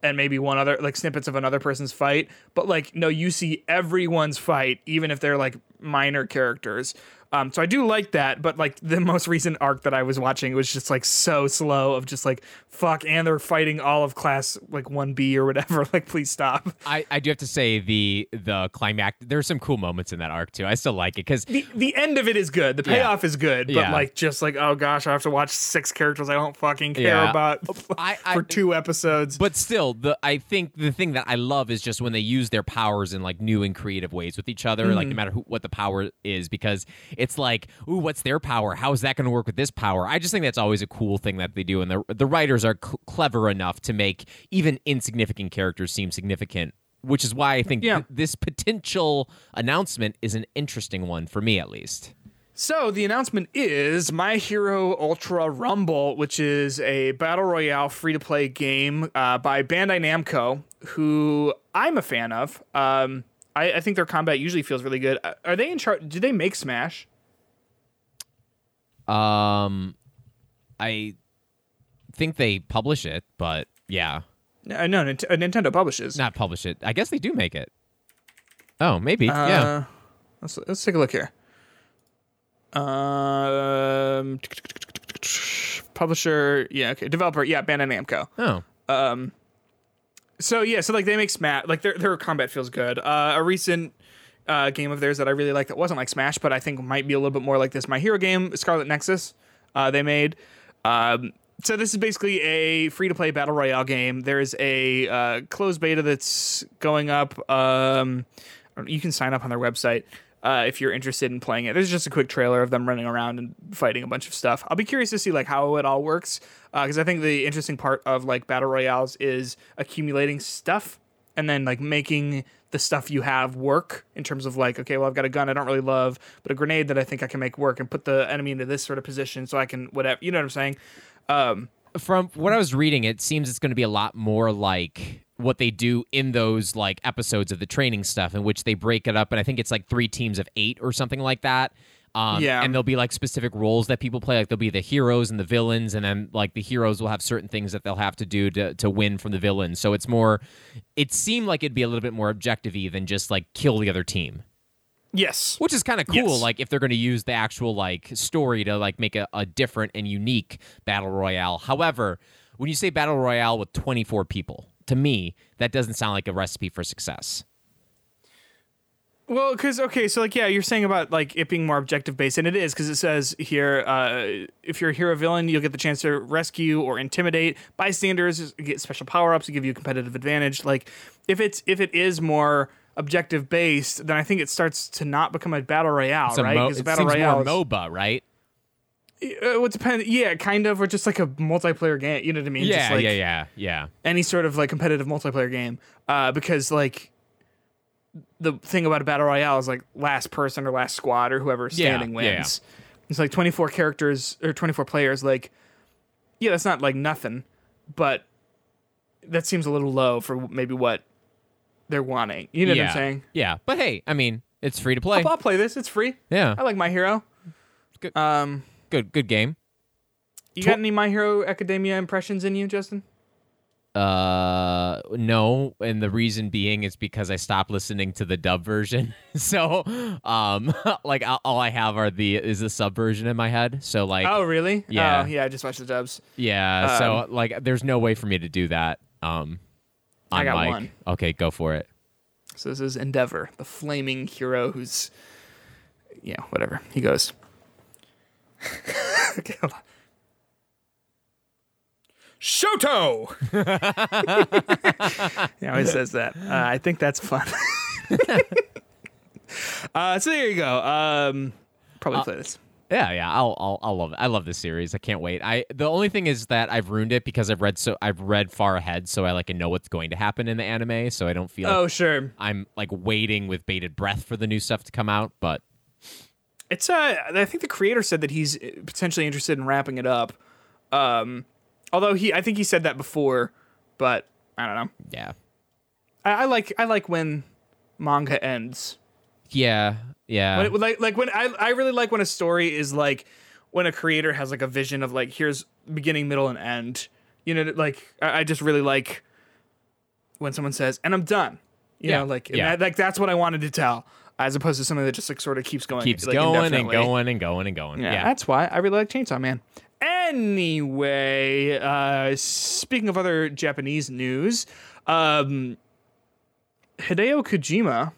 and maybe one other like snippets of another person's fight. But like no, you see everyone's fight, even if they're like minor characters. Um, so I do like that, but like the (laughs) most recent arc that I was watching was just like so slow of just like fuck, and they're fighting all of class like one B or whatever. (laughs) Like, please stop. I, I do have to say the the climax. There's some cool moments in that arc too. I still like it because The the end of it is good. The Yeah. payoff is good, but Yeah. like just like oh gosh, I have to watch six characters I don't fucking care Yeah. about I- (laughs) I- for two episodes. But still, the I think the thing that I love is just when they use their powers in like new and creative ways with each other, like no matter who, what the power is, because it's like, ooh, what's their power? How is that going to work with this power? I just think that's always a cool thing that they do, and the the writers are cl- clever enough to make even insignificant characters seem significant. Which is why I think Yeah. th- this potential announcement is an interesting one for me, at least. So the announcement is My Hero Ultra Rumble, which is a battle royale free to play game uh, by Bandai Namco, who I'm a fan of. Um, I, I think their combat usually feels really good. Uh, Are they in charge? Do they make Smash? Um, I think they publish it, but yeah, no, Nint- uh, Nintendo publishes. not publish it. I guess they do make it. Oh, maybe. Uh, yeah. Let's let's take a look here. Um, publisher, yeah, okay, developer, yeah, Bandai Namco. Oh. Um. So yeah, so like they make Smash, like their their combat feels good. Uh, a recent uh, game of theirs that I really liked that wasn't like Smash, but I think might be a little bit more like this. My Hero game, Scarlet Nexus, uh, they made. Um, so this is basically a free to play battle royale game. There's a uh, closed beta that's going up. Um, you can sign up on their website. Uh, if you're interested in playing it, there's just a quick trailer of them running around and fighting a bunch of stuff. I'll be curious to see like how it all works because I think the interesting part of like battle royales is accumulating stuff and then like making the stuff you have work in terms of like okay well i've got a gun i don't really love but a grenade that i think i can make work and put the enemy into this sort of position so i can whatever you know what i'm saying um From what I was reading, it seems it's going to be a lot more like what they do in those like episodes of the training stuff, in which they break it up, and I think it's like three teams of eight or something like that. Um, Yeah. and there'll be like specific roles that people play. Like there'll be the heroes and the villains, and then like the heroes will have certain things that they'll have to do to, to win from the villains. So it's more. It seemed like it'd be a little bit more objective-y than just like kill the other team. yes which is kind of cool Yes. like if they're going to use the actual like story to like make a, a different and unique battle royale however when you say battle royale with 24 people to me that doesn't sound like a recipe for success Well, because okay, so like yeah, you're saying about like it being more objective based, and it is because it says here, uh, if you're a hero villain, you'll get the chance to rescue or intimidate bystanders, get special power ups to give you a competitive advantage. Like if it's if it is more objective based, then I think it starts to not become a battle royale, It's a right? mo- Because it battle seems royale, is- MOBA, right? uh, what depend? Yeah, kind of, or just like a multiplayer game. You know what I mean? Yeah, just like yeah, yeah, yeah. any sort of like competitive multiplayer game. Uh, because like the thing about a battle royale is like last person or last squad or whoever is Yeah, standing yeah, yeah. wins. It's like 24 characters or 24 players. Like, yeah, that's not like nothing, but that seems a little low for maybe what they're wanting. You know what I'm saying? Yeah, but hey, I mean, it's free to play. I'll, I'll play this. It's free. Yeah, I like My Hero. Good. Um, good, good game. you got any My Hero Academia impressions in you, Justin? Uh, no, and the reason being is because I stopped listening to the dub version. (laughs) so, um, (laughs) like all I have are the is the sub version in my head. So like, Oh, really? Yeah. Oh, yeah. I just watched the dubs. yeah. so like, there's no way for me to do that. Um, on I got mic. one. Okay, go for it. So this is Endeavor, the flaming hero who's, yeah, whatever. He goes. (laughs) okay, hold on. Shoto. (laughs) he always says that. Uh, I think that's fun. (laughs) uh, so there you go. Um, probably play this. Yeah, yeah, I'll, I'll, I'll love it. I love this series. I can't wait. I the only thing is that I've ruined it because I've read so I've read far ahead, so I like know what's going to happen in the anime, so I don't feel like Oh, sure. I'm like waiting with bated breath for the new stuff to come out. But It's uh, I think the creator said that he's potentially interested in wrapping it up. Um, although he, I think he said that before, but I don't know. yeah, I, I like I like when manga ends. yeah, yeah, When it, like like when I I really like when a story is like when a creator has like a vision of like here's beginning, middle, and end. You know, like I, I just really like when someone says and I'm done. You Yeah, know, like yeah. that, like that's what I wanted to tell, as opposed to something that just like sort of keeps going, keeps like, going and going and going and going. Yeah, Yeah, that's why I really like Chainsaw Man. Anyway, uh, speaking of other Japanese news, um, Hideo Kojima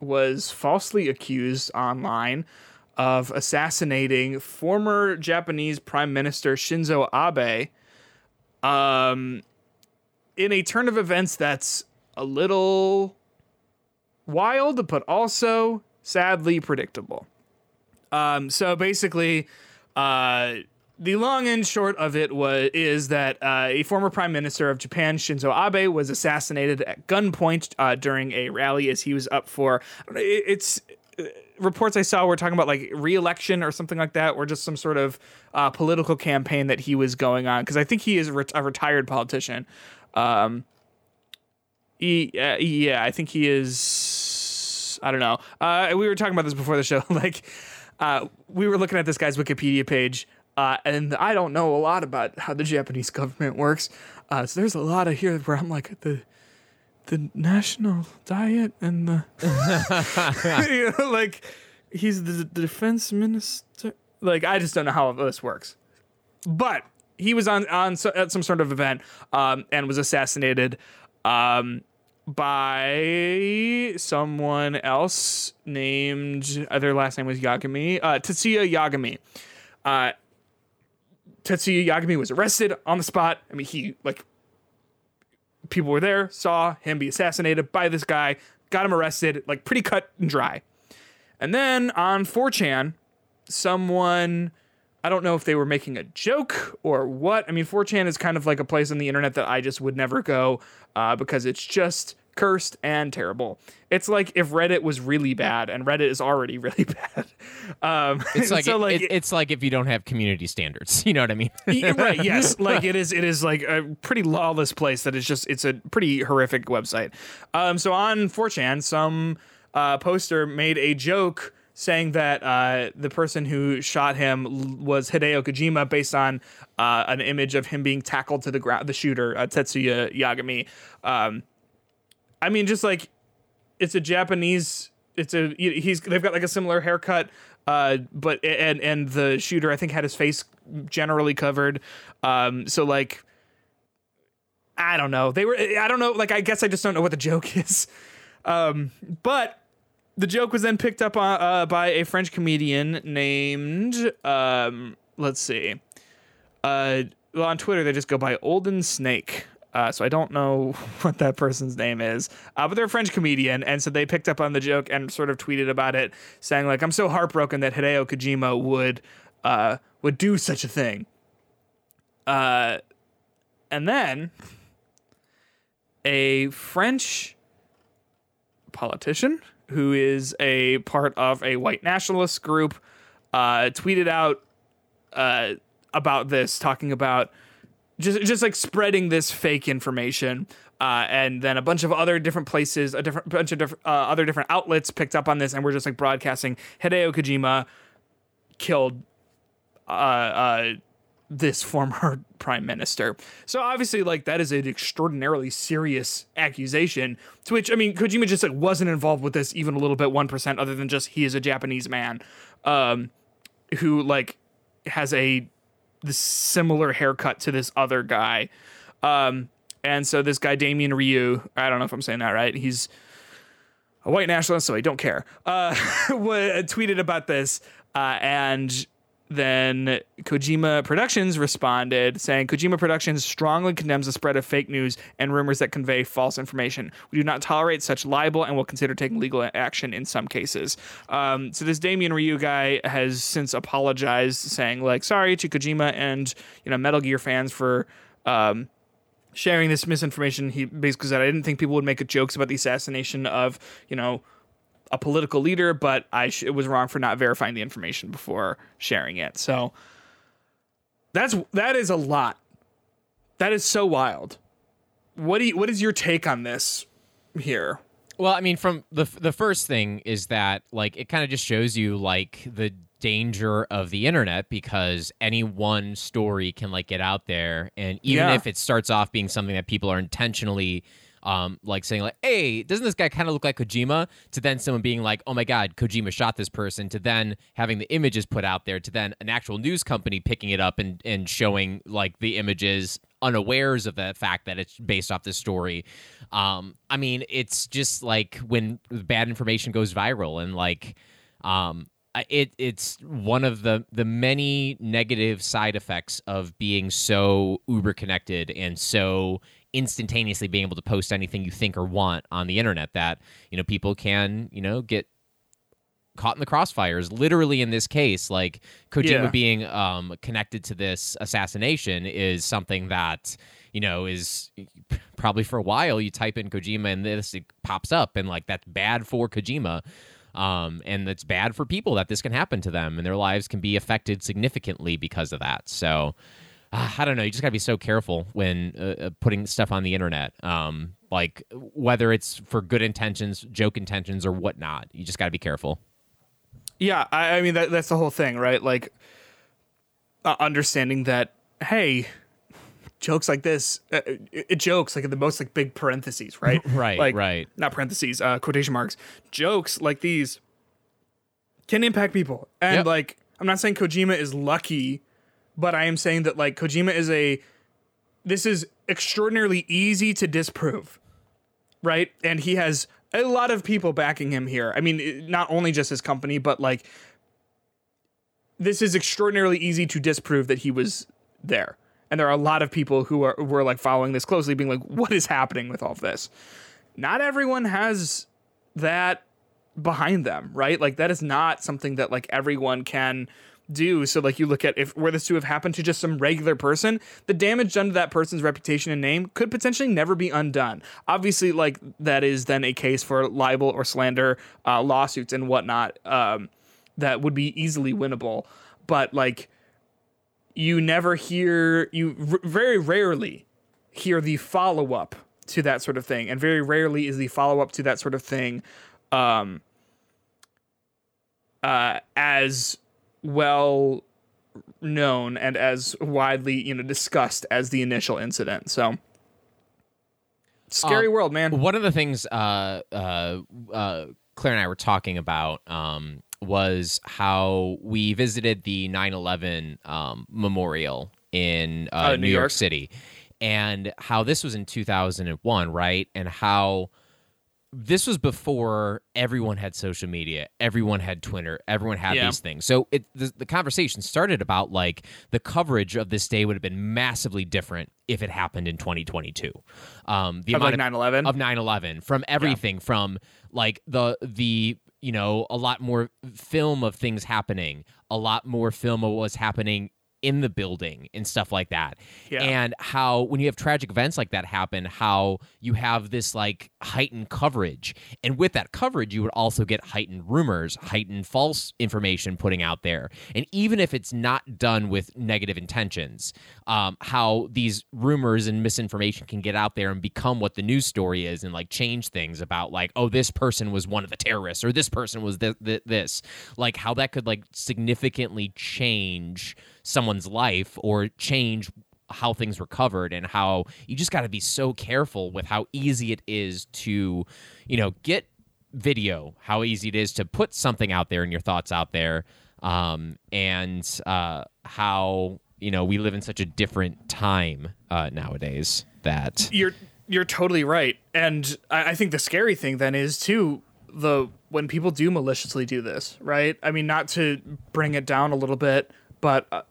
was falsely accused online of assassinating former Japanese Prime Minister Shinzo Abe um, in a turn of events that's a little wild, but also sadly predictable. Um, so basically, uh, the long and short of it was is that uh, a former prime minister of Japan, Shinzo Abe, was assassinated at gunpoint uh, during a rally as he was up for. it- It's uh, reports I saw were talking about like re-election or something like that, or just some sort of uh, political campaign that he was going on. Because I think he is a, ret- a retired politician. Um, he, uh, yeah, I think he is. I don't know. Uh, we were talking about this before the show. (laughs) like, we were looking at this guy's Wikipedia page, uh, and I don't know a lot about how the Japanese government works. Uh, so there's a lot of here where I'm like the the national diet and the (laughs) (laughs) you know, like he's the, the defense minister. Like I just don't know how this works. But he was on on so, at some sort of event um, and was assassinated um, by someone else named uh, their last name was Yagami uh, Tetsuya Yagami. Uh, Tetsuya Yagami was arrested on the spot. I mean, he like people were there, saw him be assassinated by this guy, got him arrested, like pretty cut and dry. And then on 4chan, someone I don't know if they were making a joke or what. I mean, 4chan is kind of like a place on the internet that I just would never go uh, because it's just cursed and terrible. It's like if Reddit was really bad, and Reddit is already (laughs) really bad. Um, it's (laughs) like, so it- like it- it's like if you don't have community standards. (laughs) You know what I mean? Right yes like it is it is like a pretty lawless place that is just it's a pretty horrific website um so on 4chan some uh poster made a joke saying that uh the person who shot him was Hideo Kojima based on uh an image of him being tackled to the ground the shooter uh, Tetsuya Yagami um I mean just like it's a Japanese. It's a he's they've got like a similar haircut, uh, but and and the shooter I think had his face generally covered. Um, so like, I don't know. They were I don't know. Like I guess I just don't know what the joke (laughs) is. Um, but the joke was then picked up on, uh, by a French comedian named, um, let's see, uh, well, on Twitter they just go by Olden Snake. Uh, so I don't know (laughs) what that person's name is, uh, but they're a French comedian, and so they picked up on the joke and sort of tweeted about it, saying like, "I'm so heartbroken that Hideo Kojima would uh, would do such a thing." Uh, and then a French politician who is a part of a white nationalist group uh, tweeted out uh, about this, talking about just just like spreading this fake information. Uh, and then a bunch of other different places, a different bunch of different uh, other different outlets picked up on this, and we're just like broadcasting Hideo Kojima killed uh, uh, this former (laughs) prime minister. So obviously, like that is an extraordinarily serious accusation. To which I mean, Kojima just like wasn't involved with this even a little bit, one percent, other than just he is a Japanese man, um, who like has a the similar haircut to this other guy. Um, and so this guy Damien Rieu, I don't know if I'm saying that right. He's a white nationalist, so I don't care. Uh, (laughs) tweeted about this, uh, and then Kojima Productions responded saying Kojima Productions strongly condemns the spread of fake news and rumors that convey false information. We do not tolerate such libel and will consider taking legal action in some cases. Um, so this Damien Rieu guy has since apologized, saying like sorry to Kojima and you know Metal Gear fans for. Um, sharing this misinformation he basically said i didn't think people would make jokes about the assassination of you know a political leader, but I sh- was wrong for not verifying the information before sharing it. So that's that is a lot. That is so wild. What do you, what is your take on this here? Well, I mean, from the the first thing is that like it kind of just shows you like the danger of the internet because any one story can like get out there, and even Yeah. if it starts off being something that people are intentionally um, like saying like, "Hey, doesn't this guy kind of look like Kojima?" To then someone being like, "Oh my God, Kojima shot this person." To then having the images put out there. To then an actual news company picking it up and and showing like the images, unawares of the fact that it's based off this story. Um, I mean, it's just like when bad information goes viral and like. Um, it it's one of the the many negative side effects of being so uber connected and so instantaneously being able to post anything you think or want on the internet that you know people can you know get caught in the crossfires literally in this case like kojima Yeah. being um, connected to this assassination is something that you know is probably for a while you type in kojima and this it pops up and like that's bad for kojima um, and it's bad for people that this can happen to them and their lives can be affected significantly because of that so uh, i don't know you just gotta be so careful when uh, uh, putting stuff on the internet um, like whether it's for good intentions joke intentions or whatnot you just gotta be careful Yeah, I, I mean that that's the whole thing, right? Like uh, understanding that hey, jokes like this, uh, it, it jokes like in the most like big parentheses, (laughs) right? Right, like, right. Not parentheses, uh, quotation marks. Jokes like these can impact people, and Yep. like I'm not saying Kojima is lucky, but I am saying that like Kojima is a this is extraordinarily easy to disprove right? And he has a lot of people backing him here. I mean, not only just his company, but like this is extraordinarily easy to disprove that he was there. And there are a lot of people who are who are like following this closely, being like, "What is happening with all of this?" Not everyone has that behind them, right? Like that is not something that like everyone can do. So like you look at if were this to have happened to just some regular person, the damage done to that person's reputation and name could potentially never be undone. Obviously, like that is then a case for libel or slander uh, lawsuits and whatnot um, that would be easily winnable. But like you never hear you r- very rarely hear the follow up to that sort of thing, and very rarely is the follow up to that sort of thing um, uh, as well known and as widely you know discussed as the initial incident. So scary Um, world, man. One of the things uh, uh, uh, Claire and I were talking about um, was how we visited the 9 11 um, memorial in uh, Oh, New, New York. York? City, and how this was in 2001, right? And how this was before everyone had social media, everyone had Twitter, everyone had Yeah. these things. So it the, the conversation started about like the coverage of this day would have been massively different if it happened in 2022. Um, the Of amount like of 9/11. of 9/11 from everything from like the the you know a lot more film of things happening, a lot more film of what was happening in the building and stuff like that. Yeah. And how when you have tragic events like that happen, how you have this like heightened coverage. And with that coverage, you would also get heightened rumors, heightened false information putting out there. And even if it's not done with negative intentions, um, how these rumors and misinformation can get out there and become what the news story is and like change things about like, oh, this person was one of the terrorists or this person was th- th- this. Like how that could like significantly change someone's life or change how things were covered and how you just got to be so careful with how easy it is to you know get video how easy it is to put something out there and your thoughts out there um, and uh, how you know we live in such a different time uh, nowadays that you're you're totally right, and I, I think the scary thing then is too the when people do maliciously do this, right? I mean, not to bring it down a little bit, but uh,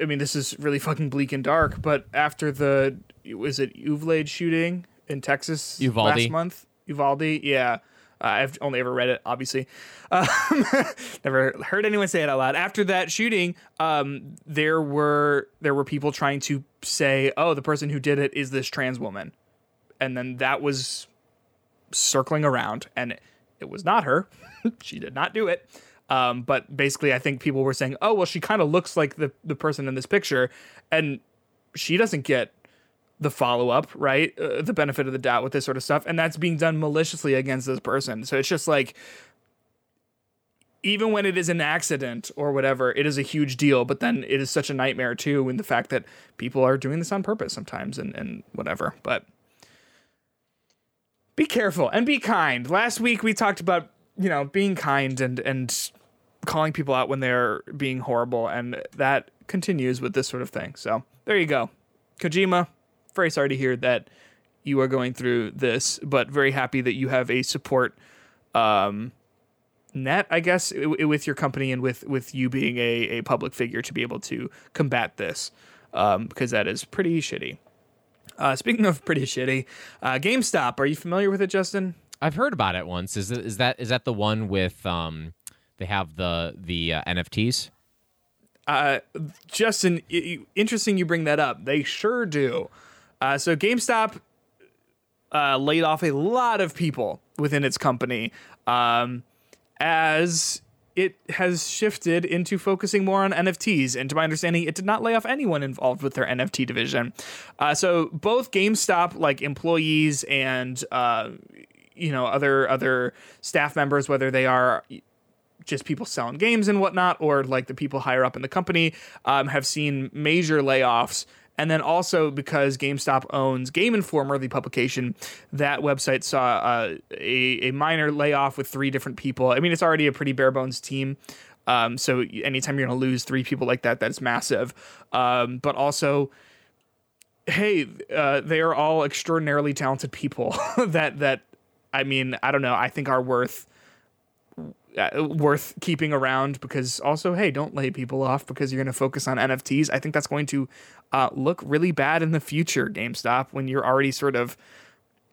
I mean, this is really fucking bleak and dark. But after the was it Uvalde shooting in Texas Uvalde. last month? Uvalde, yeah. Uh, I've only ever read it, obviously. Um, (laughs) never heard anyone say it out loud. After that shooting, um, there were there were people trying to say, "Oh, the person who did it is this trans woman," and then that was circling around, and it, it was not her. (laughs) she did not do it. Um, but basically, I think people were saying, "Oh, well, she kind of looks like the the person in this picture," and she doesn't get the follow up, right? Uh, the benefit of the doubt with this sort of stuff, and that's being done maliciously against this person. So it's just like, even when it is an accident or whatever, it is a huge deal. But then it is such a nightmare too, in the fact that people are doing this on purpose sometimes and and whatever. But be careful and be kind. Last week we talked about you know being kind and and calling people out when they're being horrible, and that continues with this sort of thing. So there you go, Kojima. Very sorry to hear that you are going through this, but very happy that you have a support um, net, I guess, with your company and with with you being a, a public figure to be able to combat this, um, because that is pretty shitty. Uh, speaking of pretty shitty, uh, GameStop. Are you familiar with it, Justin? I've heard about it once. Is is that is that the one with um they have the the uh, NFTs? Uh, Justin, interesting you bring that up. They sure do. Uh, so GameStop uh, laid off a lot of people within its company um, as it has shifted into focusing more on NFTs. And to my understanding, it did not lay off anyone involved with their NFT division. Uh, so both GameStop like employees and uh, you know other other staff members, whether they are just people selling games and whatnot, or like the people higher up in the company, um, have seen major layoffs. And then also because GameStop owns Game Informer, the publication, that website saw uh, a, a minor layoff with three different people. I mean, it's already a pretty bare bones team. Um, so anytime you're going to lose three people like that, that's massive. Um, but also, hey, uh, they are all extraordinarily talented people (laughs) that that I mean, I don't know, I think are worth uh, worth keeping around because also, hey, don't lay people off because you're going to focus on NFTs. I think that's going to uh, look really bad in the future, GameStop, when you're already sort of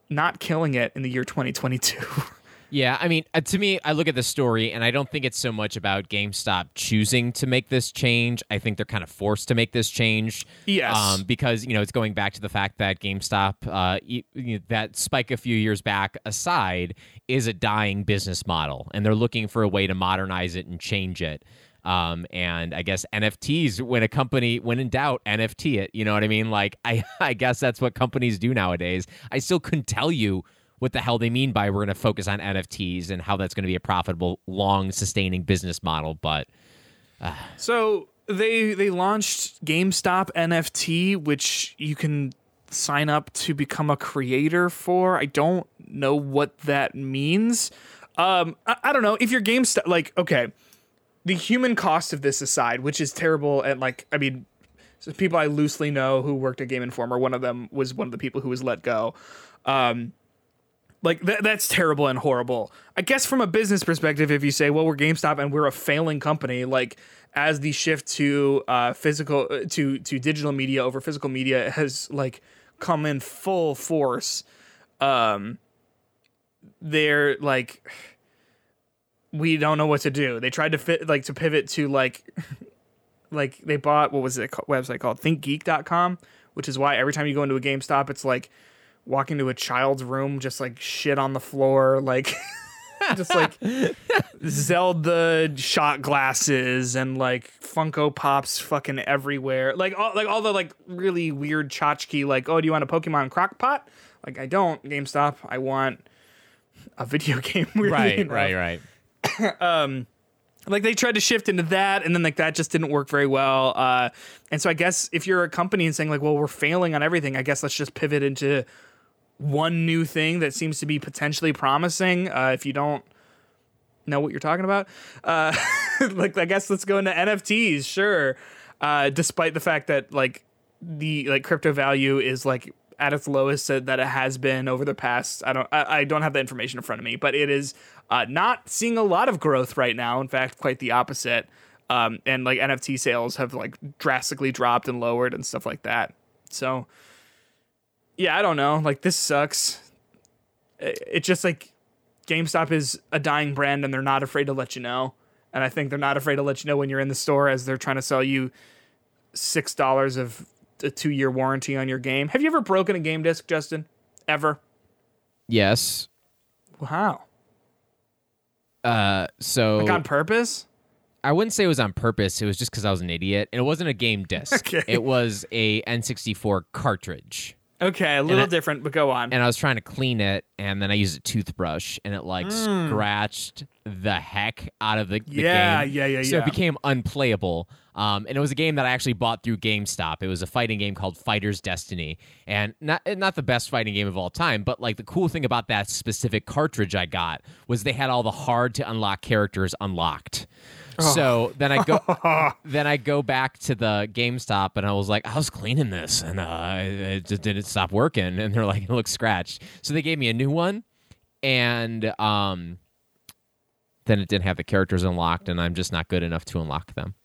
not killing it in the year 2022. (laughs) Yeah, I mean, uh, to me, I look at the story and I don't think it's so much about GameStop choosing to make this change. I think they're kind of forced to make this change. Yes. Um, because, you know, it's going back to the fact that GameStop, uh, you know, that spike a few years back aside, is a dying business model. And they're looking for a way to modernize it and change it. Um, and I guess NFTs, when a company, when in doubt, NFT it. You know what I mean? Like, (laughs) I, I guess that's what companies do nowadays. I still couldn't tell you what the hell they mean by we're going to focus on NFTs and how that's going to be a profitable, long sustaining business model. But So they they launched GameStop NFT, which you can sign up to become a creator for. I don't know what that means. Um, I, I don't know if your GameStop like okay, the human cost of this aside, which is terrible, and like I mean, so people I loosely know who worked at Game Informer. One of them was one of the people who was let go. Um, Like th- that's terrible and horrible. I guess from a business perspective, if you say, "Well, we're GameStop and we're a failing company," like as the shift to uh, physical uh, to to digital media over physical media has like come in full force, um, they're like, we don't know what to do. They tried to fit like to pivot to like, (laughs) like they bought what was it website called ThinkGeek.com, which is why every time you go into a GameStop, it's like walking into a child's room, just like shit on the floor, like. (laughs) just like (laughs) Zelda shot glasses and like Funko Pops fucking everywhere. Like all like all the like really weird tchotchke like, oh, do you want a Pokemon crock pot? Like I don't, GameStop. I want a video (laughs) game. Right, enough. right, right. (coughs) Like they tried to shift into that and then like that just didn't work very well. Uh and so I guess if you're a company and saying like, well, we're failing on everything, I guess let's just pivot into one new thing that seems to be potentially promising. Uh, if you don't know what you're talking about, uh, (laughs) like I guess let's go into NFTs. Sure, uh, despite the fact that like the like crypto value is like at its lowest that it has been over the past. I don't I, I don't have the information in front of me, but it is uh, not seeing a lot of growth right now. In fact, quite the opposite. Um, and like NFT sales have like drastically dropped and lowered and stuff like that. So yeah, I don't know. Like this sucks. It- It's just like GameStop is a dying brand and they're not afraid to let you know. And I think they're not afraid to let you know when you're in the store as they're trying to sell you six dollars of a two year warranty on your game. Have you ever broken a game disc, Justin? Ever? Yes. Wow. Uh, so Like on purpose? I wouldn't say it was on purpose. It was just because I was an idiot, and it wasn't a game disc. (laughs) Okay. It was a N64 cartridge, Okay, a little I- different, but go on. and I was trying to clean it, and then I used a toothbrush, and it like scratched the heck out of the, the. Yeah, game. yeah, yeah, So it became unplayable. Um, and it was a game that I actually bought through GameStop. It was a fighting game called Fighter's Destiny, and not not the best fighting game of all time. But like the cool thing about that specific cartridge I got was they had all the hard to unlock characters unlocked. Oh. So then I go, (laughs) then I go back to the GameStop, and I was like, I was cleaning this, and uh, it just didn't stop working. And they're like, it looks scratched. So they gave me a new one, and um, then it didn't have the characters unlocked, and I'm just not good enough to unlock them.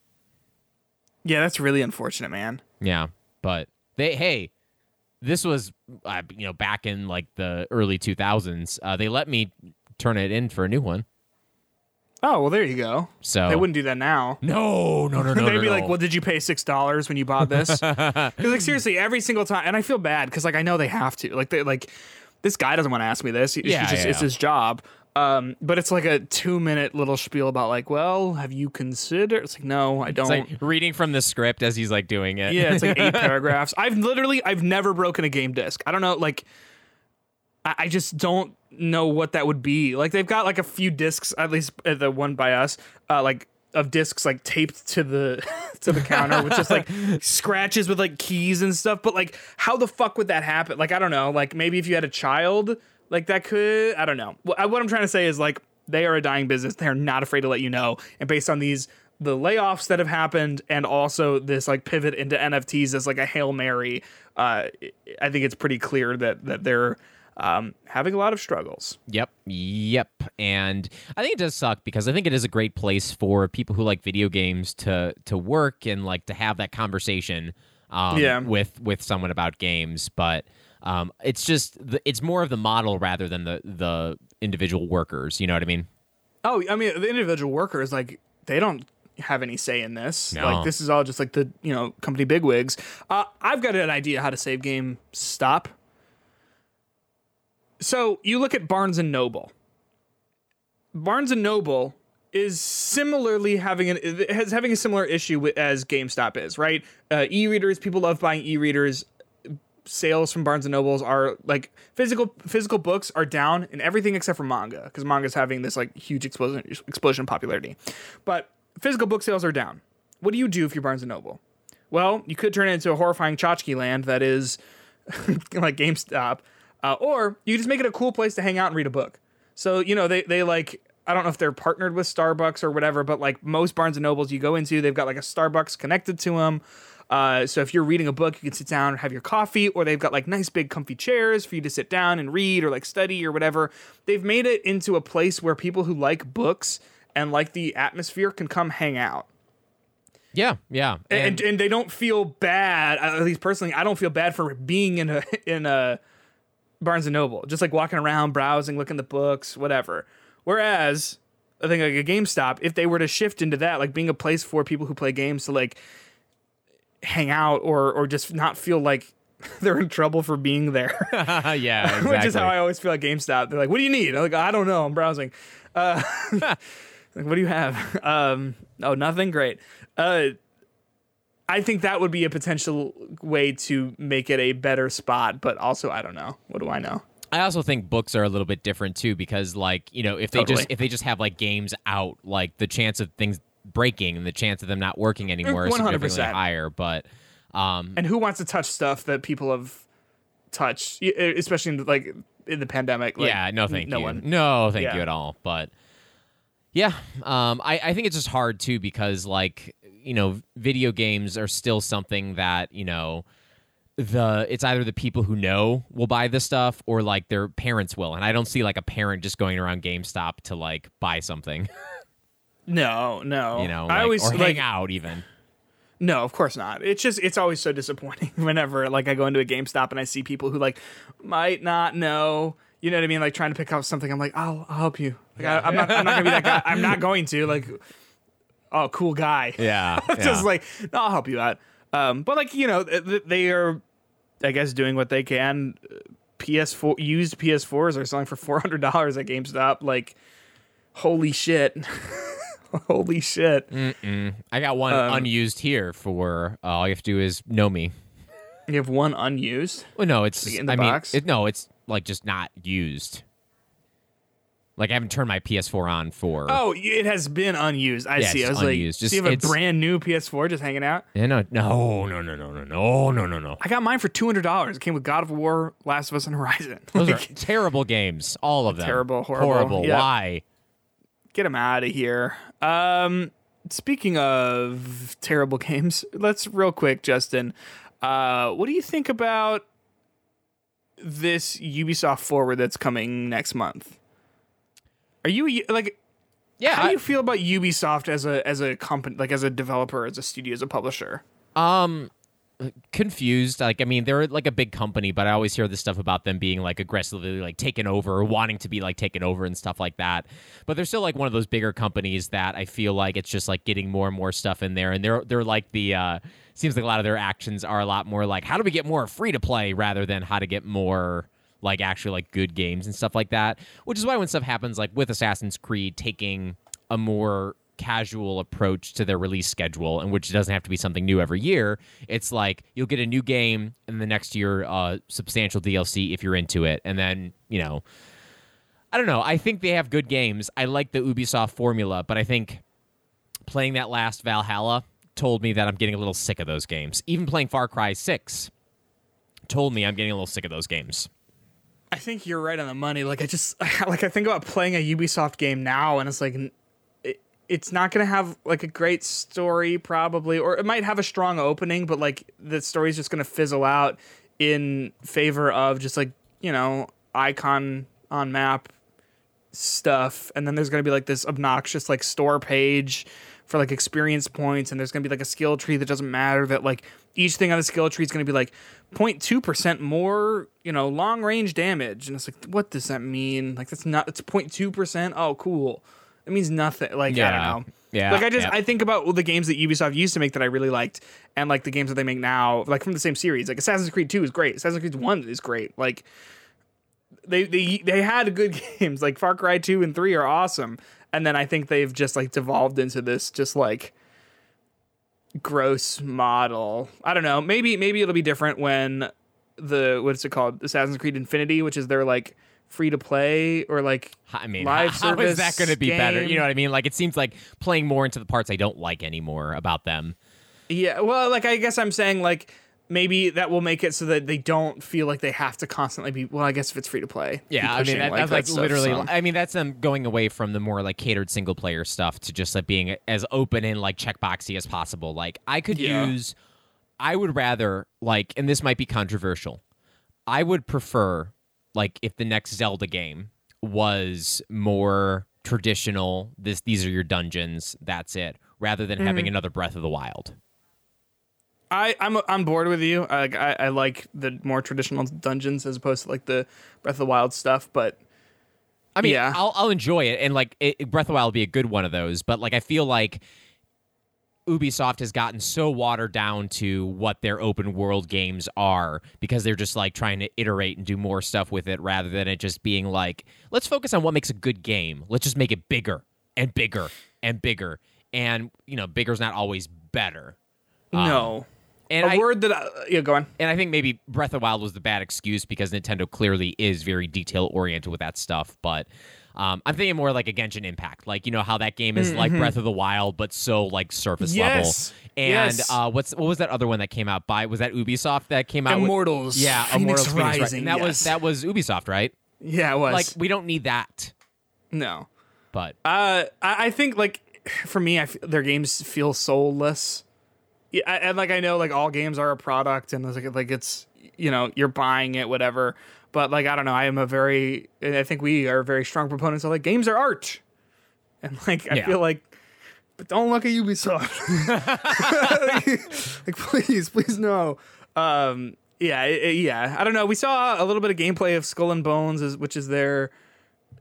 yeah, that's really unfortunate, man. Yeah, but they hey, this was uh, you know back in like the early 2000s. Uh, they let me turn it in for a new one. Oh, well, there you go. So They wouldn't do that now. No, no, no, (laughs) no. They'd no, be like, "Well, did you pay six dollars when you bought this?" (laughs) like seriously, every single time, and I feel bad because like I know they have to. Like they like this guy doesn't want to ask me this. He, Yeah, just, yeah, it's his job. Um, but it's like a two minute little spiel about like, well, have you considered? It's like, no, I don't. It's like reading from the script as he's like doing it. yeah, it's like eight (laughs) paragraphs. I've literally, I've never broken a game disc. I don't know, like, I, I just don't know what that would be. Like they've got like a few discs, at least uh, the one by us, uh, like of discs like taped to the (laughs) to the counter with just like (laughs) scratches with like keys and stuff. But like, how the fuck would that happen? Like, I don't know. Like maybe if you had a child, like that could. I don't know. What, what I'm trying to say is like they are a dying business. They are not afraid to let you know. And based on these the layoffs that have happened and also this like pivot into NFTs as like a hail mary, uh, I think it's pretty clear that that they're um, having a lot of struggles. Yep. Yep. And I think it does suck because I think it is a great place for people who like video games to to work and like to have that conversation um, Yeah. with with someone about games. But um, it's just the, it's more of the model rather than the the individual workers. You know what I mean? Oh, I mean, the individual workers like they don't have any say in this. No. Like this is all just like the you know company bigwigs. Uh, I've got an idea how to save game stop. So you look at Barnes and Noble. Barnes and Noble is similarly having an has having a similar issue with, as GameStop is, right? Uh, e-readers, people love buying e-readers. Sales from Barnes and Nobles are like physical physical books are down in everything except for manga because manga's having this like huge explosion explosion in popularity. But physical book sales are down. What do you do if you're Barnes and Noble? Well, you could turn it into a horrifying tchotchke land that is (laughs) like GameStop, uh, or you just make it a cool place to hang out and read a book. So you know they they like I don't know if they're partnered with Starbucks or whatever, but like most Barnes and Nobles you go into, they've got like a Starbucks connected to them. Uh, so if you're reading a book, you can sit down and have your coffee, or they've got like nice big comfy chairs for you to sit down and read or like study or whatever. They've made it into a place where people who like books and like the atmosphere can come hang out. Yeah, yeah. And, and they don't feel bad. At least personally, I don't feel bad for being in a (laughs) in a Barnes and Noble, just like walking around, browsing, looking at the books, whatever. Whereas I think like a GameStop, if they were to shift into that, like being a place for people who play games to like hang out or or just not feel like (laughs) they're in trouble for being there. (laughs) yeah, exactly. (laughs) Which is how I always feel at GameStop. They're like, "What do you need?" I'm like, "I don't know. I'm browsing." Uh, like, what do you have? Um, oh, nothing. Great. Uh, I think that would be a potential way to make it a better spot, but also I don't know. What do I know? I also think books are a little bit different too because like, you know, if they Totally. just if they just have like games out, like the chance of things breaking and the chance of them not working anymore is 100%. significantly higher, but um And who wants to touch stuff that people have touched, especially in the, like in the pandemic? Like, yeah, no thank no you. one. No, thank Yeah. you at all. But yeah, um I, I think it's just hard too because like, you know, video games are still something that, you know, the it's either the people who know will buy the stuff or like their parents will. And I don't see like a parent just going around GameStop to like buy something. (laughs) No, no. you know, I always or like hang out even. No, of course not. It's just it's always so disappointing (laughs) whenever like I go into a GameStop and I see people who like might not know. You know what I mean? Like trying to pick up something. I'm like, I'll, I'll help you. Like I, I'm not. I'm not gonna be that guy. I'm not going to. Like, oh, cool guy. Yeah, (laughs) just like no, I'll help you out. Um, but like you know, they are, I guess, doing what they can. PS4 used PS4s are selling for four hundred dollars at GameStop. Like, holy shit, (laughs) holy shit. I got one Um, unused here for uh, all you have to do is know me. You have one unused. Well, no, it's in the I mean, it, no, it's like just not used. Like I haven't turned my PS4 on for. Oh, it has been unused. I Yeah, see. I was unused. like, Just- so you have a brand new PS4 just hanging out. Yeah, no, no, no, no, no, no, no, no, no, no. I got mine for two hundred dollars. It came with God of War, Last of Us, and Horizon. (laughs) Those are terrible games, all of (laughs) them. Terrible, horrible, horrible. yeah. Why? get them out of here. Um, speaking of terrible (laughs) games, let's real quick, Justin. Uh, what do you think about this Ubisoft Forward that's coming next month? Are you like? Yeah, How do you feel about Ubisoft as a as a company, like as a developer, as a studio, as a publisher? Um, confused. Like, I mean, they're like a big company, but I always hear this stuff about them being like aggressively like taken over, or wanting to be like taken over and stuff like that. But they're still like one of those bigger companies that I feel like it's just like getting more and more stuff in there, and they're they're like the. uh Seems like a lot of their actions are a lot more like how do we get more free to play rather than how to get more like actually like good games and stuff like that. Which is why when stuff happens like with Assassin's Creed taking a more casual approach to their release schedule and which doesn't have to be something new every year it's like you'll get a new game and the next year uh substantial dlc if you're into it. And then you know i don't know. I think they have good games. I like the ubisoft formula but i think playing that last valhalla told me that i'm getting a little sick of those games. Even playing far cry 6 told me i'm getting a little sick of those games I think you're right on the money. Like I just (laughs) like I think about playing a Ubisoft game now, and it's like it, it's not gonna have like a great story probably, or it might have a strong opening, but like the story's just gonna fizzle out in favor of just like you know icon on map stuff, and then there's gonna be like this obnoxious like store page for like experience points, and there's gonna be like a skill tree that doesn't matter. That like each thing on the skill tree is gonna be like 0.2 percent more, you know, long range damage, and it's like, what does that mean? Like that's not it's 0.2 percent. Oh, cool. It means nothing. Like I don't know. Yeah, Like I just yeah. I think about well, the games that Ubisoft used to make that I really liked, and like the games that they make now, like from the same series. Like Assassin's Creed Two is great. Assassin's Creed One is great. Like they they they had good (laughs) games. Like Far Cry Two and Three are awesome, and then I think they've just like devolved into this just like gross model. I don't know. Maybe maybe it'll be different when the what's it called Assassin's Creed Infinity, which is their like free to play or like I mean, (laughs) live service how is that going to be better? You know what I mean? Like, it seems like playing more into the parts I don't like anymore about them. Yeah, well, like I guess I'm saying like maybe that will make it so that they don't feel like they have to constantly be. Well, I guess if it's free to play, Yeah, I mean, that, that's like that stuff, literally. so. I mean, that's them going away from the more like catered single player stuff to just like being as open and like checkboxy as possible. Like, I could Yeah. use I would rather like, and this might be controversial. I would prefer like if the next Zelda game was more traditional. This these are your dungeons. That's it. Rather than having mm. another Breath of the Wild. I I'm I'm bored with you. I, I I like the more traditional dungeons as opposed to like the Breath of the Wild stuff. But I mean, Yeah. I'll I'll enjoy it, and like it, Breath of the Wild will be a good one of those. But like, I feel like Ubisoft has gotten so watered down to what their open world games are because they're just like trying to iterate and do more stuff with it rather than it just being like, let's focus on what makes a good game. Let's just make it bigger and bigger and bigger. And you know, bigger's not always better. no, um, And a I, word that I, yeah, go on. and I think maybe Breath of Wild was the bad excuse because Nintendo clearly is very detail oriented with that stuff. But um, I'm thinking more like a Genshin Impact, like you know how that game is like Breath of the Wild, but so like surface Mm-hmm. Yes. level. And Yes. uh, what's what was that other one that came out by? Was that Ubisoft that came out? with- Immortals. yeah, Fenyx Immortals Fenyx Rising. Rising, And that was that was Ubisoft, right? Yeah, it was Like we don't need that. no. But Uh, I, I think like (sighs) for me, I f- their games feel soulless. Yeah, and like I know like all games are a product, and it's like like it's you know you're buying it, whatever. But like I don't know, I am a very I think we are very strong proponents of like games are art, and like I Yeah. feel like. But don't look at Ubisoft. (laughs) like, please, please no. Um, yeah, it- it- yeah. I don't know. We saw a little bit of gameplay of Skull and Bones, is- which is their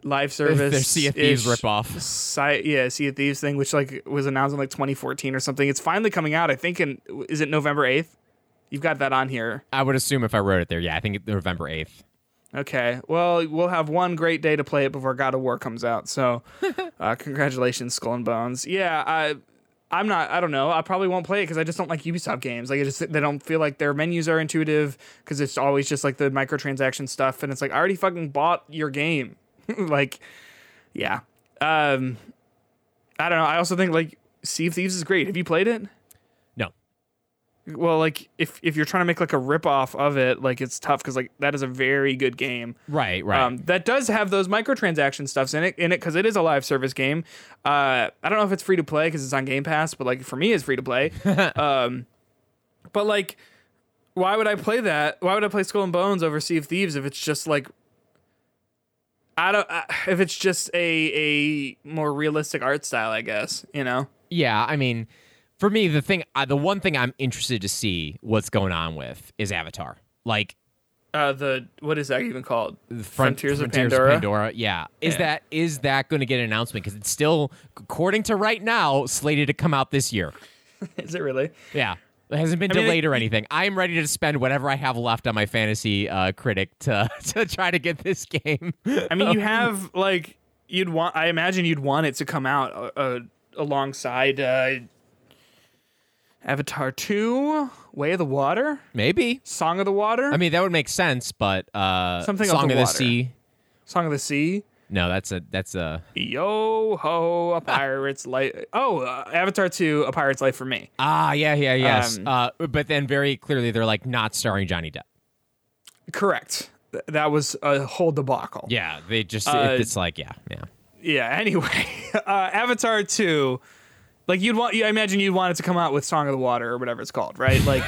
live service. Sea of Thieves ripoff. Yeah, Sea of Thieves thing, which like was announced in like 2014 or something. It's finally coming out. I think in is it November 8th? You've got that on here. I would assume if I wrote it there, yeah, I think it's November eighth. Okay. Well, we'll have one great day to play it before God of War comes out. So, (laughs) uh, congratulations, Skull and Bones. Yeah, I, I'm not. I don't know. I probably won't play it because I just don't like Ubisoft games. Like, I just they don't feel like their menus are intuitive because it's always just like the microtransaction stuff, and it's like I already fucking bought your game. (laughs) like, yeah. Um, I don't know. I also think like Sea of Thieves is great. Have you played it? No, Well, like if if you're trying to make like a ripoff of it, like it's tough because like that is a very good game. right, right. Um, that does have those microtransaction stuffs in it in it because it is a live service game. Uh, I don't know if it's free to play because it's on Game Pass, but like for me, it's free to play. (laughs) um, but like, why would I play that? Why would I play Skull and Bones over Sea of Thieves if it's just like I don't uh, if it's just a a more realistic art style? I guess you know. Yeah, I mean, for me, the thing, uh, the one thing I'm interested to see what's going on with is Avatar. Like Uh, the what is that even called? the front, Frontiers of Frontiers Pandora? Yeah, is Yeah. that is that going to get an announcement? Because it's still, according to right now, slated to come out this year. (laughs) is it really? Yeah. It hasn't been I mean, delayed it- or anything. I'm ready to spend whatever I have left on my fantasy uh, critic to (laughs) to try to get this game. I mean, you (laughs) have like you'd want. I imagine you'd want it to come out uh, uh, alongside uh, Avatar Two, Way of the Water, Maybe. Song of the Water, I mean, that would make sense, but uh, Something of the of the Sea. Song of the Sea. No, that's a that's a Yo ho, a pirate's life. Oh, uh, Avatar Two, a pirate's life for me. ah yeah yeah yes. Um, uh, but then very clearly they're like not starring Johnny Depp. Correct. Th- That was a whole debacle. Yeah, they just Uh, it's like yeah yeah. Yeah. Anyway, (laughs) uh, Avatar Two, like you'd want. I imagine you'd want it to come out with Song of the Water or whatever it's called, right? Like.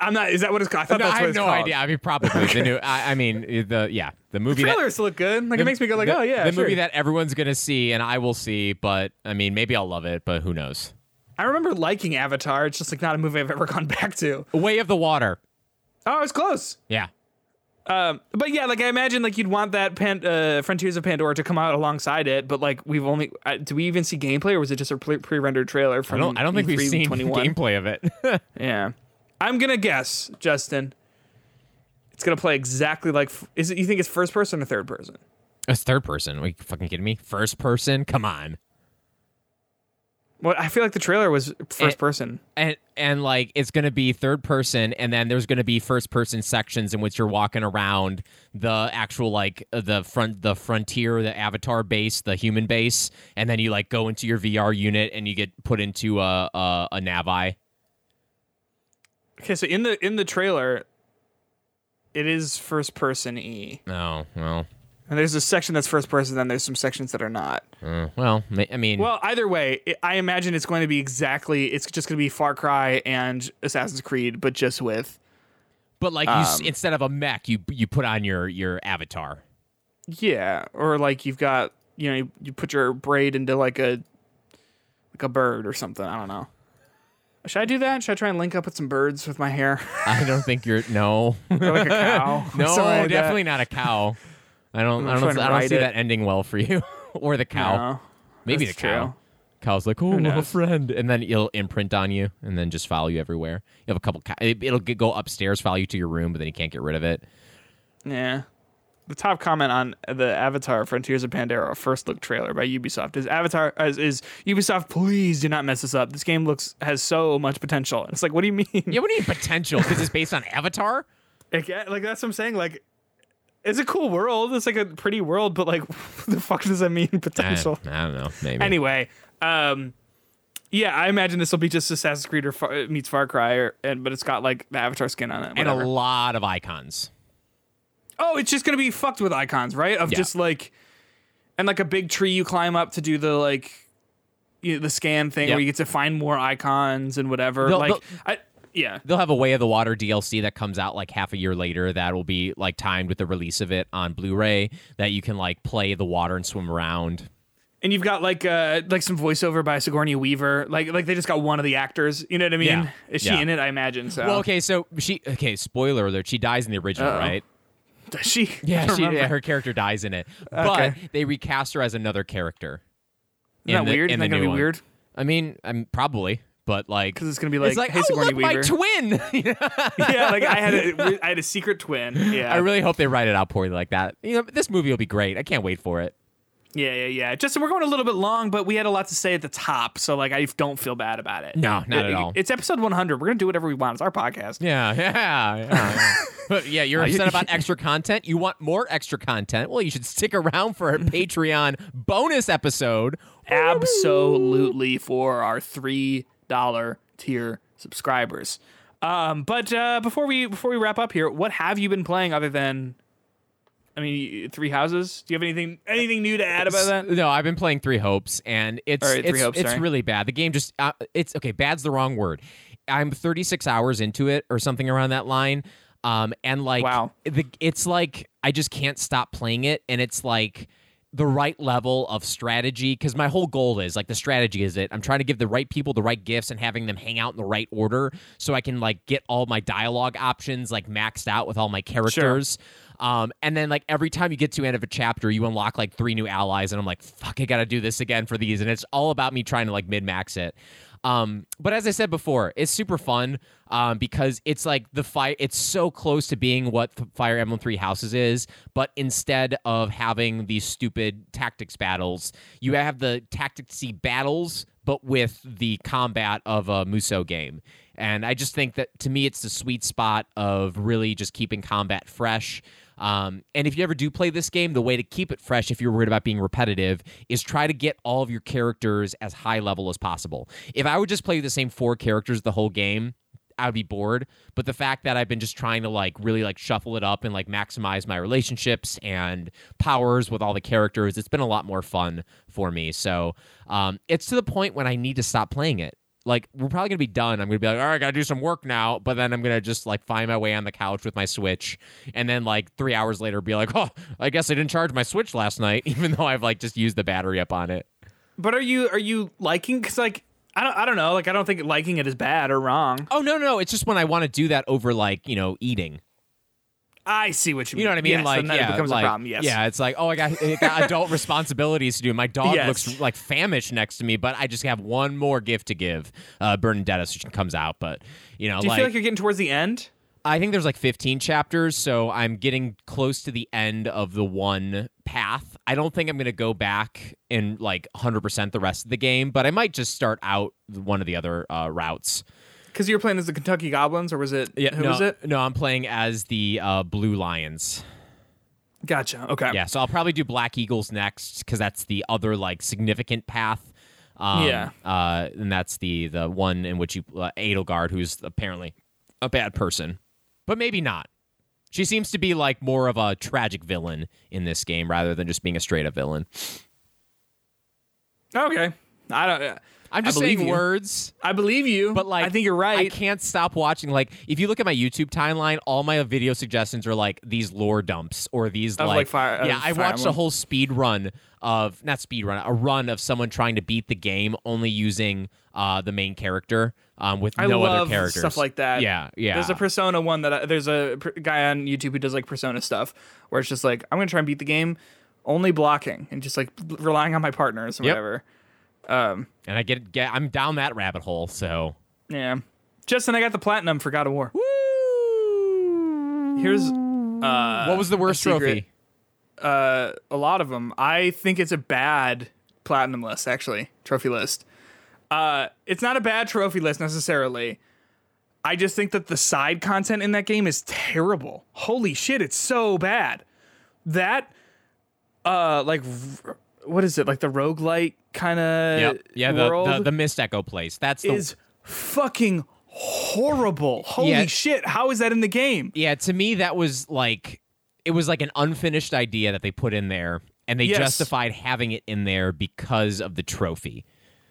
I, I'm not. Is that what it's called? I thought No, that's I have no called. idea. I mean, probably the new. I, I mean, the yeah, the movie that trailers look good. Like the- it makes me go like, the- oh yeah, the sure. movie that everyone's gonna see and I will see. But I mean, maybe I'll love it, but who knows? I remember liking Avatar. It's just like not a movie I've ever (laughs) gone back to. Way of the Water. Oh, it's close. Yeah. Um, but yeah, like I imagine like you'd want that Pan- uh, Frontiers of Pandora to come out alongside it. But like we've only uh, do we even see gameplay or was it just a pre- pre-rendered trailer I from? don't. I don't think we've seen 21? (laughs) gameplay of it. Yeah, I'm gonna guess, Justin. It's gonna play exactly like. Is it? You think it's first person or third person? it's third person. Are you fucking kidding me? First person? Come on. Well, I feel like the trailer was first Eh, person. and and like it's going to be third person and then there's going to be first person sections in which you're walking around the actual like the front the frontier the avatar base the human base and then you like go into your VR unit and you get put into a a, a Na'vi Okay, so in the in the trailer, it is first person E. oh well And there's a section that's first person, then there's some sections that are not. Uh, well, ma- I mean, Well, either way, it, I imagine it's going to be exactly. It's just going to be Far Cry and Assassin's Creed, but just with but like you, s um, instead of a mech, you you put on your your avatar. yeah, or like you've got you know you, you put your braid into like a like a bird or something. I don't know. Should I do that? Should I try and link up with some birds with my hair? (laughs) I don't think you're no, (laughs) or like a cow? (laughs) no, something like that? definitely not a cow. I don't, I don't, trying to I don't ride see it. that ending well for you, or the cow. No, Maybe that's the cow. true. Cow's like, oh, knows? friend, and then it'll imprint on you, and then just follow you everywhere. You have a couple. Cow- it, it'll get, go upstairs, follow you to your room, but then you can't get rid of it. Yeah. The top comment on the Avatar Frontiers of Pandora first look trailer by Ubisoft is Avatar is, is Ubisoft please do not mess this up. This game looks has so much potential. It's like what do you mean? Yeah, what do you mean potential? Because it's based on Avatar. Like, like that's what I'm saying. Like it's a cool world. It's like a pretty world, but like (laughs) what the fuck does that mean potential? I don't know. Maybe. Anyway, um yeah, I imagine this will be just Assassin's Creed or Far, meets Far Cry, or, and but it's got like the Avatar skin on it. and a lot of icons. Oh, it's just gonna be fucked with icons, right? Of Yeah. just like, and like a big tree you climb up to do the like, you know, the scan thing Yep. where you get to find more icons and whatever. They'll- like, they'll- I yeah, They'll have a Way of the Water DLC that comes out like half a year later. That will be like timed with the release of it on Blu-ray. That you can like play the water and swim around. and you've got like uh like some voiceover by Sigourney Weaver. Like like they just got one of the actors. You know what I mean? Yeah. Is she Yeah. in it? I imagine so. Well, okay, so she okay. Spoiler alert: she dies in the original, Uh-oh. right? Does she? (laughs) Yeah, she, yeah, her character dies in it, Okay. but they recast her as another character. Isn't that the- weird? Isn't that gonna be one. weird? I mean, I'm probably, but like, Because it's gonna be like, it's like, hey, oh Sigourney look, my twin. (laughs) (laughs) yeah, like I had a I had a secret twin. Yeah, I really hope they write it out poorly like that. You know, this movie will be great. I can't wait for it. Yeah, yeah, yeah. Justin, we're going a little bit long, but we had a lot to say at the top, so like I don't feel bad about it. No, not It- at all. It's episode 100. We're gonna do whatever we want. It's our podcast. Yeah, yeah, yeah. yeah. (laughs) but yeah, you're (laughs) upset about (laughs) extra content. You want more extra content? Well, you should stick around for a Patreon bonus episode. Absolutely for our three dollar tier subscribers. Um, but uh, before we before we wrap up here, what have you been playing other than? I mean, Three Houses. Do you have anything anything new to add about that? No, I've been playing Three Hopes, and it's right, it's, Hopes, it's really bad. The game just uh, it's okay. Bad's the wrong word. I'm 36 hours into it, or something around that line. Um, and like, Wow. the, it's like I just can't stop playing it, and it's like the right level of strategy because my whole goal is like the strategy is it i'm trying to give the right people the right gifts and having them hang out in the right order so i can like get all my dialogue options like maxed out with all my characters um, and then like every time you get to end of a chapter you unlock like three new allies and i'm like fuck i gotta do this again for these and it's all about me trying to like min max it um, but as I said before, it's super fun um, because it's like the fire. It's so close to being what Fire Emblem Three Houses is, but instead of having these stupid tactics battles, you have the tacticsy battles, but with the combat of a Musou game. And I just think that to me, it's the sweet spot of really just keeping combat fresh. Um, and if you ever do play this game, the way to keep it fresh, if you're worried about being repetitive, is try to get all of your characters as high level as possible. If I would just play the same four characters the whole game, I would be bored. But the fact that I've been just trying to like really like shuffle it up and like maximize my relationships and powers with all the characters, it's been a lot more fun for me. So um, it's to the point when I need to stop playing it like we're probably gonna be done. I'm gonna be like, all right, I gotta do some work now. But then I'm gonna just like find my way on the couch with my Switch, and then like three hours later, be like, oh, I guess I didn't charge my Switch last night, (laughs) even though I've like just used the battery up on it. But are you are you liking? Because like I don't I don't know. Like I don't think liking it is bad or wrong. Oh no, no, it's just when I want to do that over like you know eating. I see what you mean. You know what I mean? Yes, like yeah, becomes like, a problem. Yes. yeah, it's like oh, I got, I got (laughs) adult responsibilities to do. My dog Yes. looks like famished next to me, but I just have one more gift to give. Uh, Bernadetta, so she comes out, but you know, Do you like feel like you're getting towards the end? I think there's like 15 chapters, so I'm getting close to the end of the one path. I don't think I'm going to go back and like 100% the rest of the game, but I might just start out one of the other uh, routes. Because you were playing as the Kentucky Goblins, or was it? Yeah, who no, was it? No, I'm playing as the uh, Blue Lions. Gotcha. Okay. Yeah, so I'll probably do Black Eagles next because that's the other like significant path. Um, Yeah. uh, and that's the the one in which you uh, Edelgard, who's apparently a bad person, but maybe not. She seems to be like more of a tragic villain in this game rather than just being a straight up villain. Okay, I don't. I'm just saying you. words. I believe you, But like, I think you're right. I can't stop watching. Like, if you look at my YouTube timeline, all my video suggestions are like these lore dumps or these like, like, Fire- yeah. I watched a whole speed run of not speed run, a run of someone trying to beat the game only using uh, the main character um, with I no other characters. stuff like that. Yeah, yeah. There's a Persona one that I, there's a pr- guy on YouTube who does like Persona stuff where it's just like I'm gonna try and beat the game, only blocking and just like relying on my partners or Yep. whatever. Um, and I get, get I'm down that rabbit hole. So yeah. Justin, I got the platinum for God of War. Here's uh, what was the worst trophy? uh, a lot of them. I think it's a bad platinum list, actually, trophy list. Uh, it's not a bad trophy list necessarily. I just think that the side content in that game is terrible. Holy shit, it's so bad. That, uh, like, r- what is it? Like the roguelite kind of Yep. Yeah, the, the the Mist Echo place. That's the is fucking horrible. Holy Yeah. shit, how is that in the game? Yeah, to me that was like it was like an unfinished idea that they put in there and they Yes. justified having it in there because of the trophy.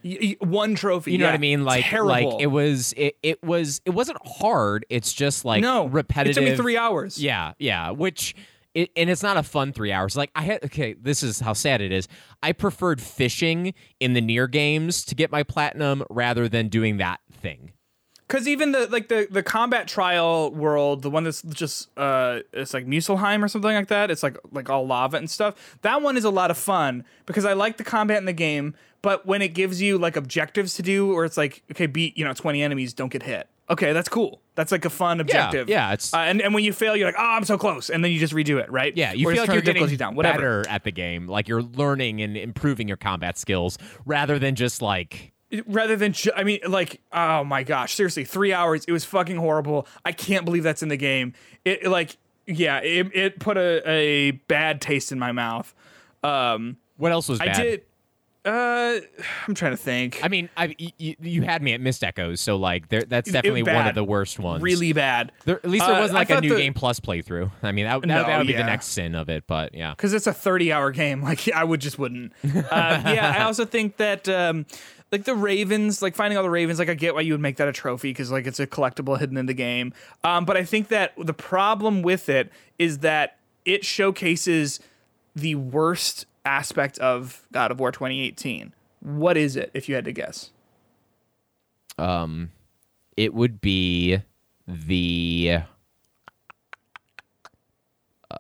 Y- one trophy. You know yeah. what I mean? Like terrible. like it was it, it was it wasn't hard. It's just like no repetitive. It took me three hours. Yeah, yeah, which it, and it's not a fun 3 hours. Like I had okay, this is how sad it is. I preferred fishing in the NieR games to get my platinum rather than doing that thing. Because even the like the the combat trial world, the one that's just uh, it's like Muspelheim or something like that. It's like like all lava and stuff. That one is a lot of fun because I like the combat in the game. But when it gives you like objectives to do, or it's like okay, beat you know twenty enemies, don't get hit. Okay, that's cool. That's like a fun objective. yeah, it's- uh, and and when you fail, you're like, oh, I'm so close, and then you just redo it, right? Yeah, you Or feel like you're getting down, whatever. better at the game, like you're learning and improving your combat skills rather than just like rather than ju- I mean like oh my gosh seriously 3 hours it was fucking horrible I can't believe that's in the game it like yeah it, it put a, a bad taste in my mouth um what else was bad. I did uh (sighs) I'm trying to think. I mean, I you, you had me at Mist Echoes, so like there, that's definitely one of the worst ones. really bad. There, at least there Uh, wasn't like a new the- game plus playthrough. I mean, that, that, No, that would be the next sin of it, but yeah. because it's a 30 hour game. (laughs) Like i would just wouldn't. Uh, yeah i also think that um like the ravens like finding all the ravens like i get why you would make that a trophy because like it's a collectible hidden in the game. Um but i think that the problem with it is that it showcases the worst aspect of god of war 2018 what is it if you had to guess Um, it would be the uh,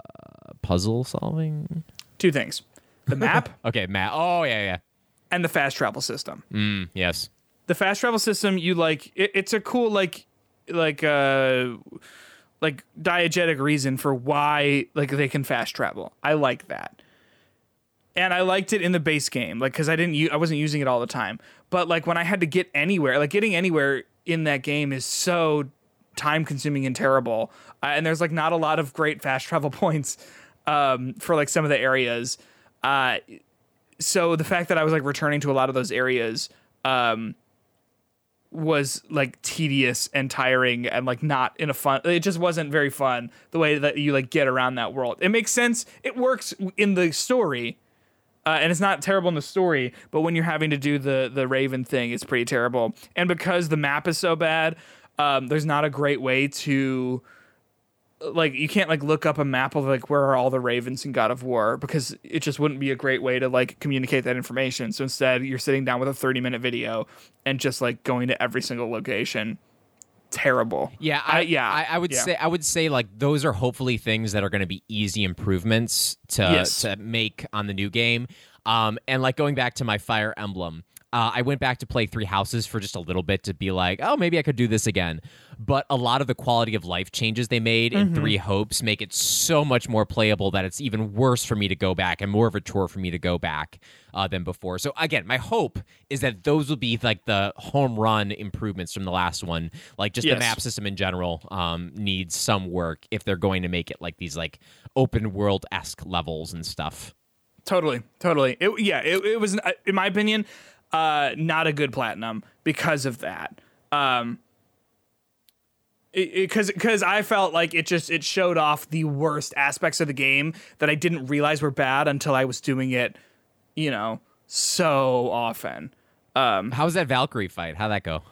puzzle solving. two things the map (laughs) Okay, Matt. Oh yeah, yeah. and the fast travel system Mm, yes. the fast travel system you like it, it's a cool like like uh like diegetic reason for why like they can fast travel i like that and i liked it in the base game like because i didn't u- i wasn't using it all the time but like when i had to get anywhere like getting anywhere in that game is so time consuming and terrible uh, and there's like not a lot of great fast (laughs) travel points um for like some of the areas uh so the fact that I was like returning to a lot of those areas um was like tedious and tiring and like not in a fun it just wasn't very fun the way that you like get around that world. It makes sense. It works in the story. Uh, and it's not terrible in the story, but when you're having to do the the Raven thing, it's pretty terrible. And because the map is so bad, um, there's not a great way to like you can't like look up a map of like where are all the ravens in God of War because it just wouldn't be a great way to like communicate that information. So instead, you're sitting down with a 30 minute video and just like going to every single location. Terrible. Yeah, I, yeah, I, I would yeah. say I would say like those are hopefully things that are going to be easy improvements to Yes. to make on the new game. Um, and like going back to my Fire Emblem, uh, I went back to play Three Houses for just a little bit to be like, oh, maybe I could do this again. But a lot of the quality of life changes they made Mm-hmm. in Three Hopes make it so much more playable that it's even worse for me to go back and more of a chore for me to go back uh, than before. So again, my hope is that those will be like the home run improvements from the last one. Like just Yes. the map system in general um, needs some work if they're going to make it like these like open world esque levels and stuff. Totally, totally. It, yeah, it, it was, uh, in my opinion, uh, not a good platinum because of that. Um, because because I felt like it just it showed off the worst aspects of the game that I didn't realize were bad until I was doing it, you know, so often. Um, How was that Valkyrie fight? How'd that go?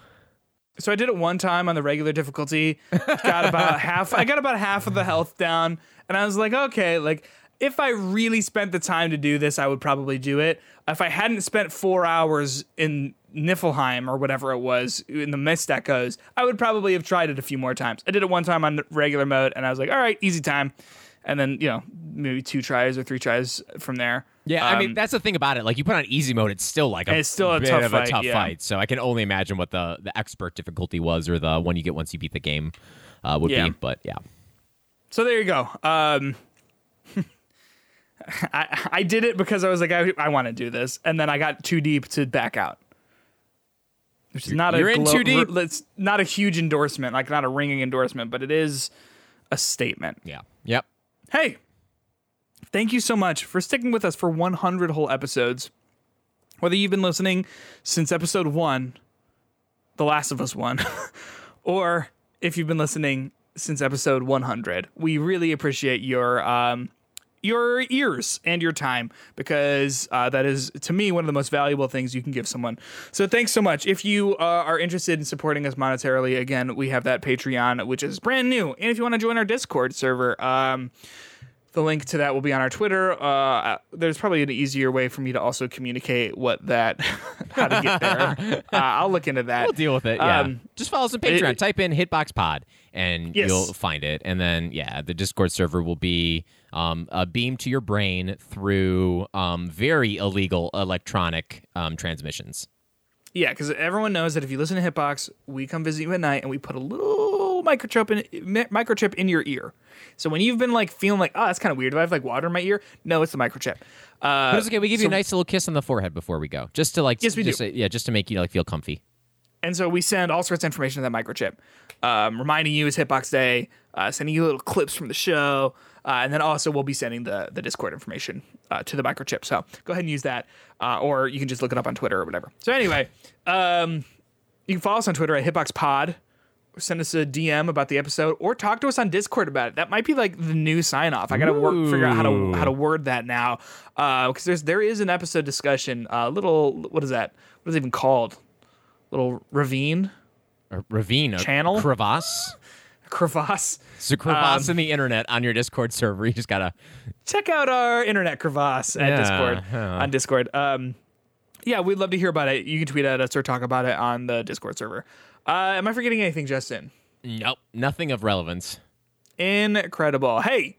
So I did it one time on the regular difficulty. Got about (laughs) half. I got about half of the health down, and I was like, okay, like if I really spent the time to do this, I would probably do it. If I hadn't spent four hours in Niflheim or whatever it was in the mist echoes, I would probably have tried it a few more times. I did it one time on regular mode, and I was like, all right, easy time. And then you know maybe two tries or three tries from there. Yeah, I mean Um, that's the thing about it. Like you put on easy mode, it's still like a It's still a bit tough of fight, a tough yeah. fight. So I can only imagine what the the expert difficulty was, or the one you get once you beat the game, uh, would Yeah. be. But yeah, So there you go. Um, (laughs) I I did it because I was like I, I want to do this, and then I got too deep to back out. Which is not You're a in too deep. It's not a huge endorsement, like not a ringing endorsement, but it is a statement. yeah, yep. Hey, thank you so much for sticking with us for 100 whole episodes. Whether you've been listening since episode one, The Last of Us one, (laughs) or if you've been listening since episode 100, we really appreciate your um, your ears and your time because uh, that is to me one of the most valuable things you can give someone. So thanks so much. If you uh, are interested in supporting us monetarily, again, we have that Patreon, which is brand new. And if you want to join our Discord server, um, the link to that will be on our Twitter. Uh, there's probably an easier way for me to also communicate what that, (laughs) how to get there. (laughs) uh, I'll look into that. We'll deal with it. Yeah, Um, just follow us on Patreon. it- Type in Hitbox Pod, and Yes. you'll find it. And then yeah, the Discord server will be um, a beam to your brain through um, very illegal electronic um, transmissions. Yeah, because everyone knows that if you listen to Hitbox, we come visit you at night and we put a little microchip in microchip in your ear. So when you've been like feeling like, oh, that's kind of weird. Do I have like water in my ear? No, it's the microchip. Uh, But it's okay. We give you a nice little kiss on the forehead before we go, just to like, Yes, we just do. yeah, just to make you like feel comfy. And so we send all sorts of information to that microchip, um, reminding you it's Hitbox Day, uh, sending you little clips from the show, uh, and then also we'll be sending the the Discord information uh, to the microchip. So go ahead and use that, uh, or you can just look it up on Twitter or whatever. So anyway, um, you can follow us on Twitter at HitboxPod. Or send us a DM about the episode, or talk to us on Discord about it. That might be like the new sign off. I gotta work figure out how to how to word that now, because there's there is an episode discussion. A uh, little what is that? What is it even called? Little ravine. A ravine, a Channel? crevasse. (laughs) crevasse. So crevasse Um, in the internet on your Discord server. You just gotta Check out our internet crevasse at Yeah, Discord yeah. on Discord. Um, yeah, we'd love to hear about it. You can tweet at us or talk about it on the Discord server. Uh, am I forgetting anything, Justin? nope, nothing of relevance. Incredible. Hey,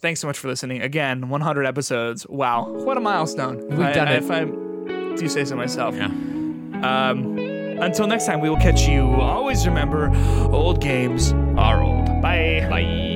thanks so much for listening. Again, 100 episodes. Wow, what a milestone. We've I- done I- it. If I do say so myself. Yeah. Um, until next time, we will catch you. Always remember, old games are old. Bye. Bye.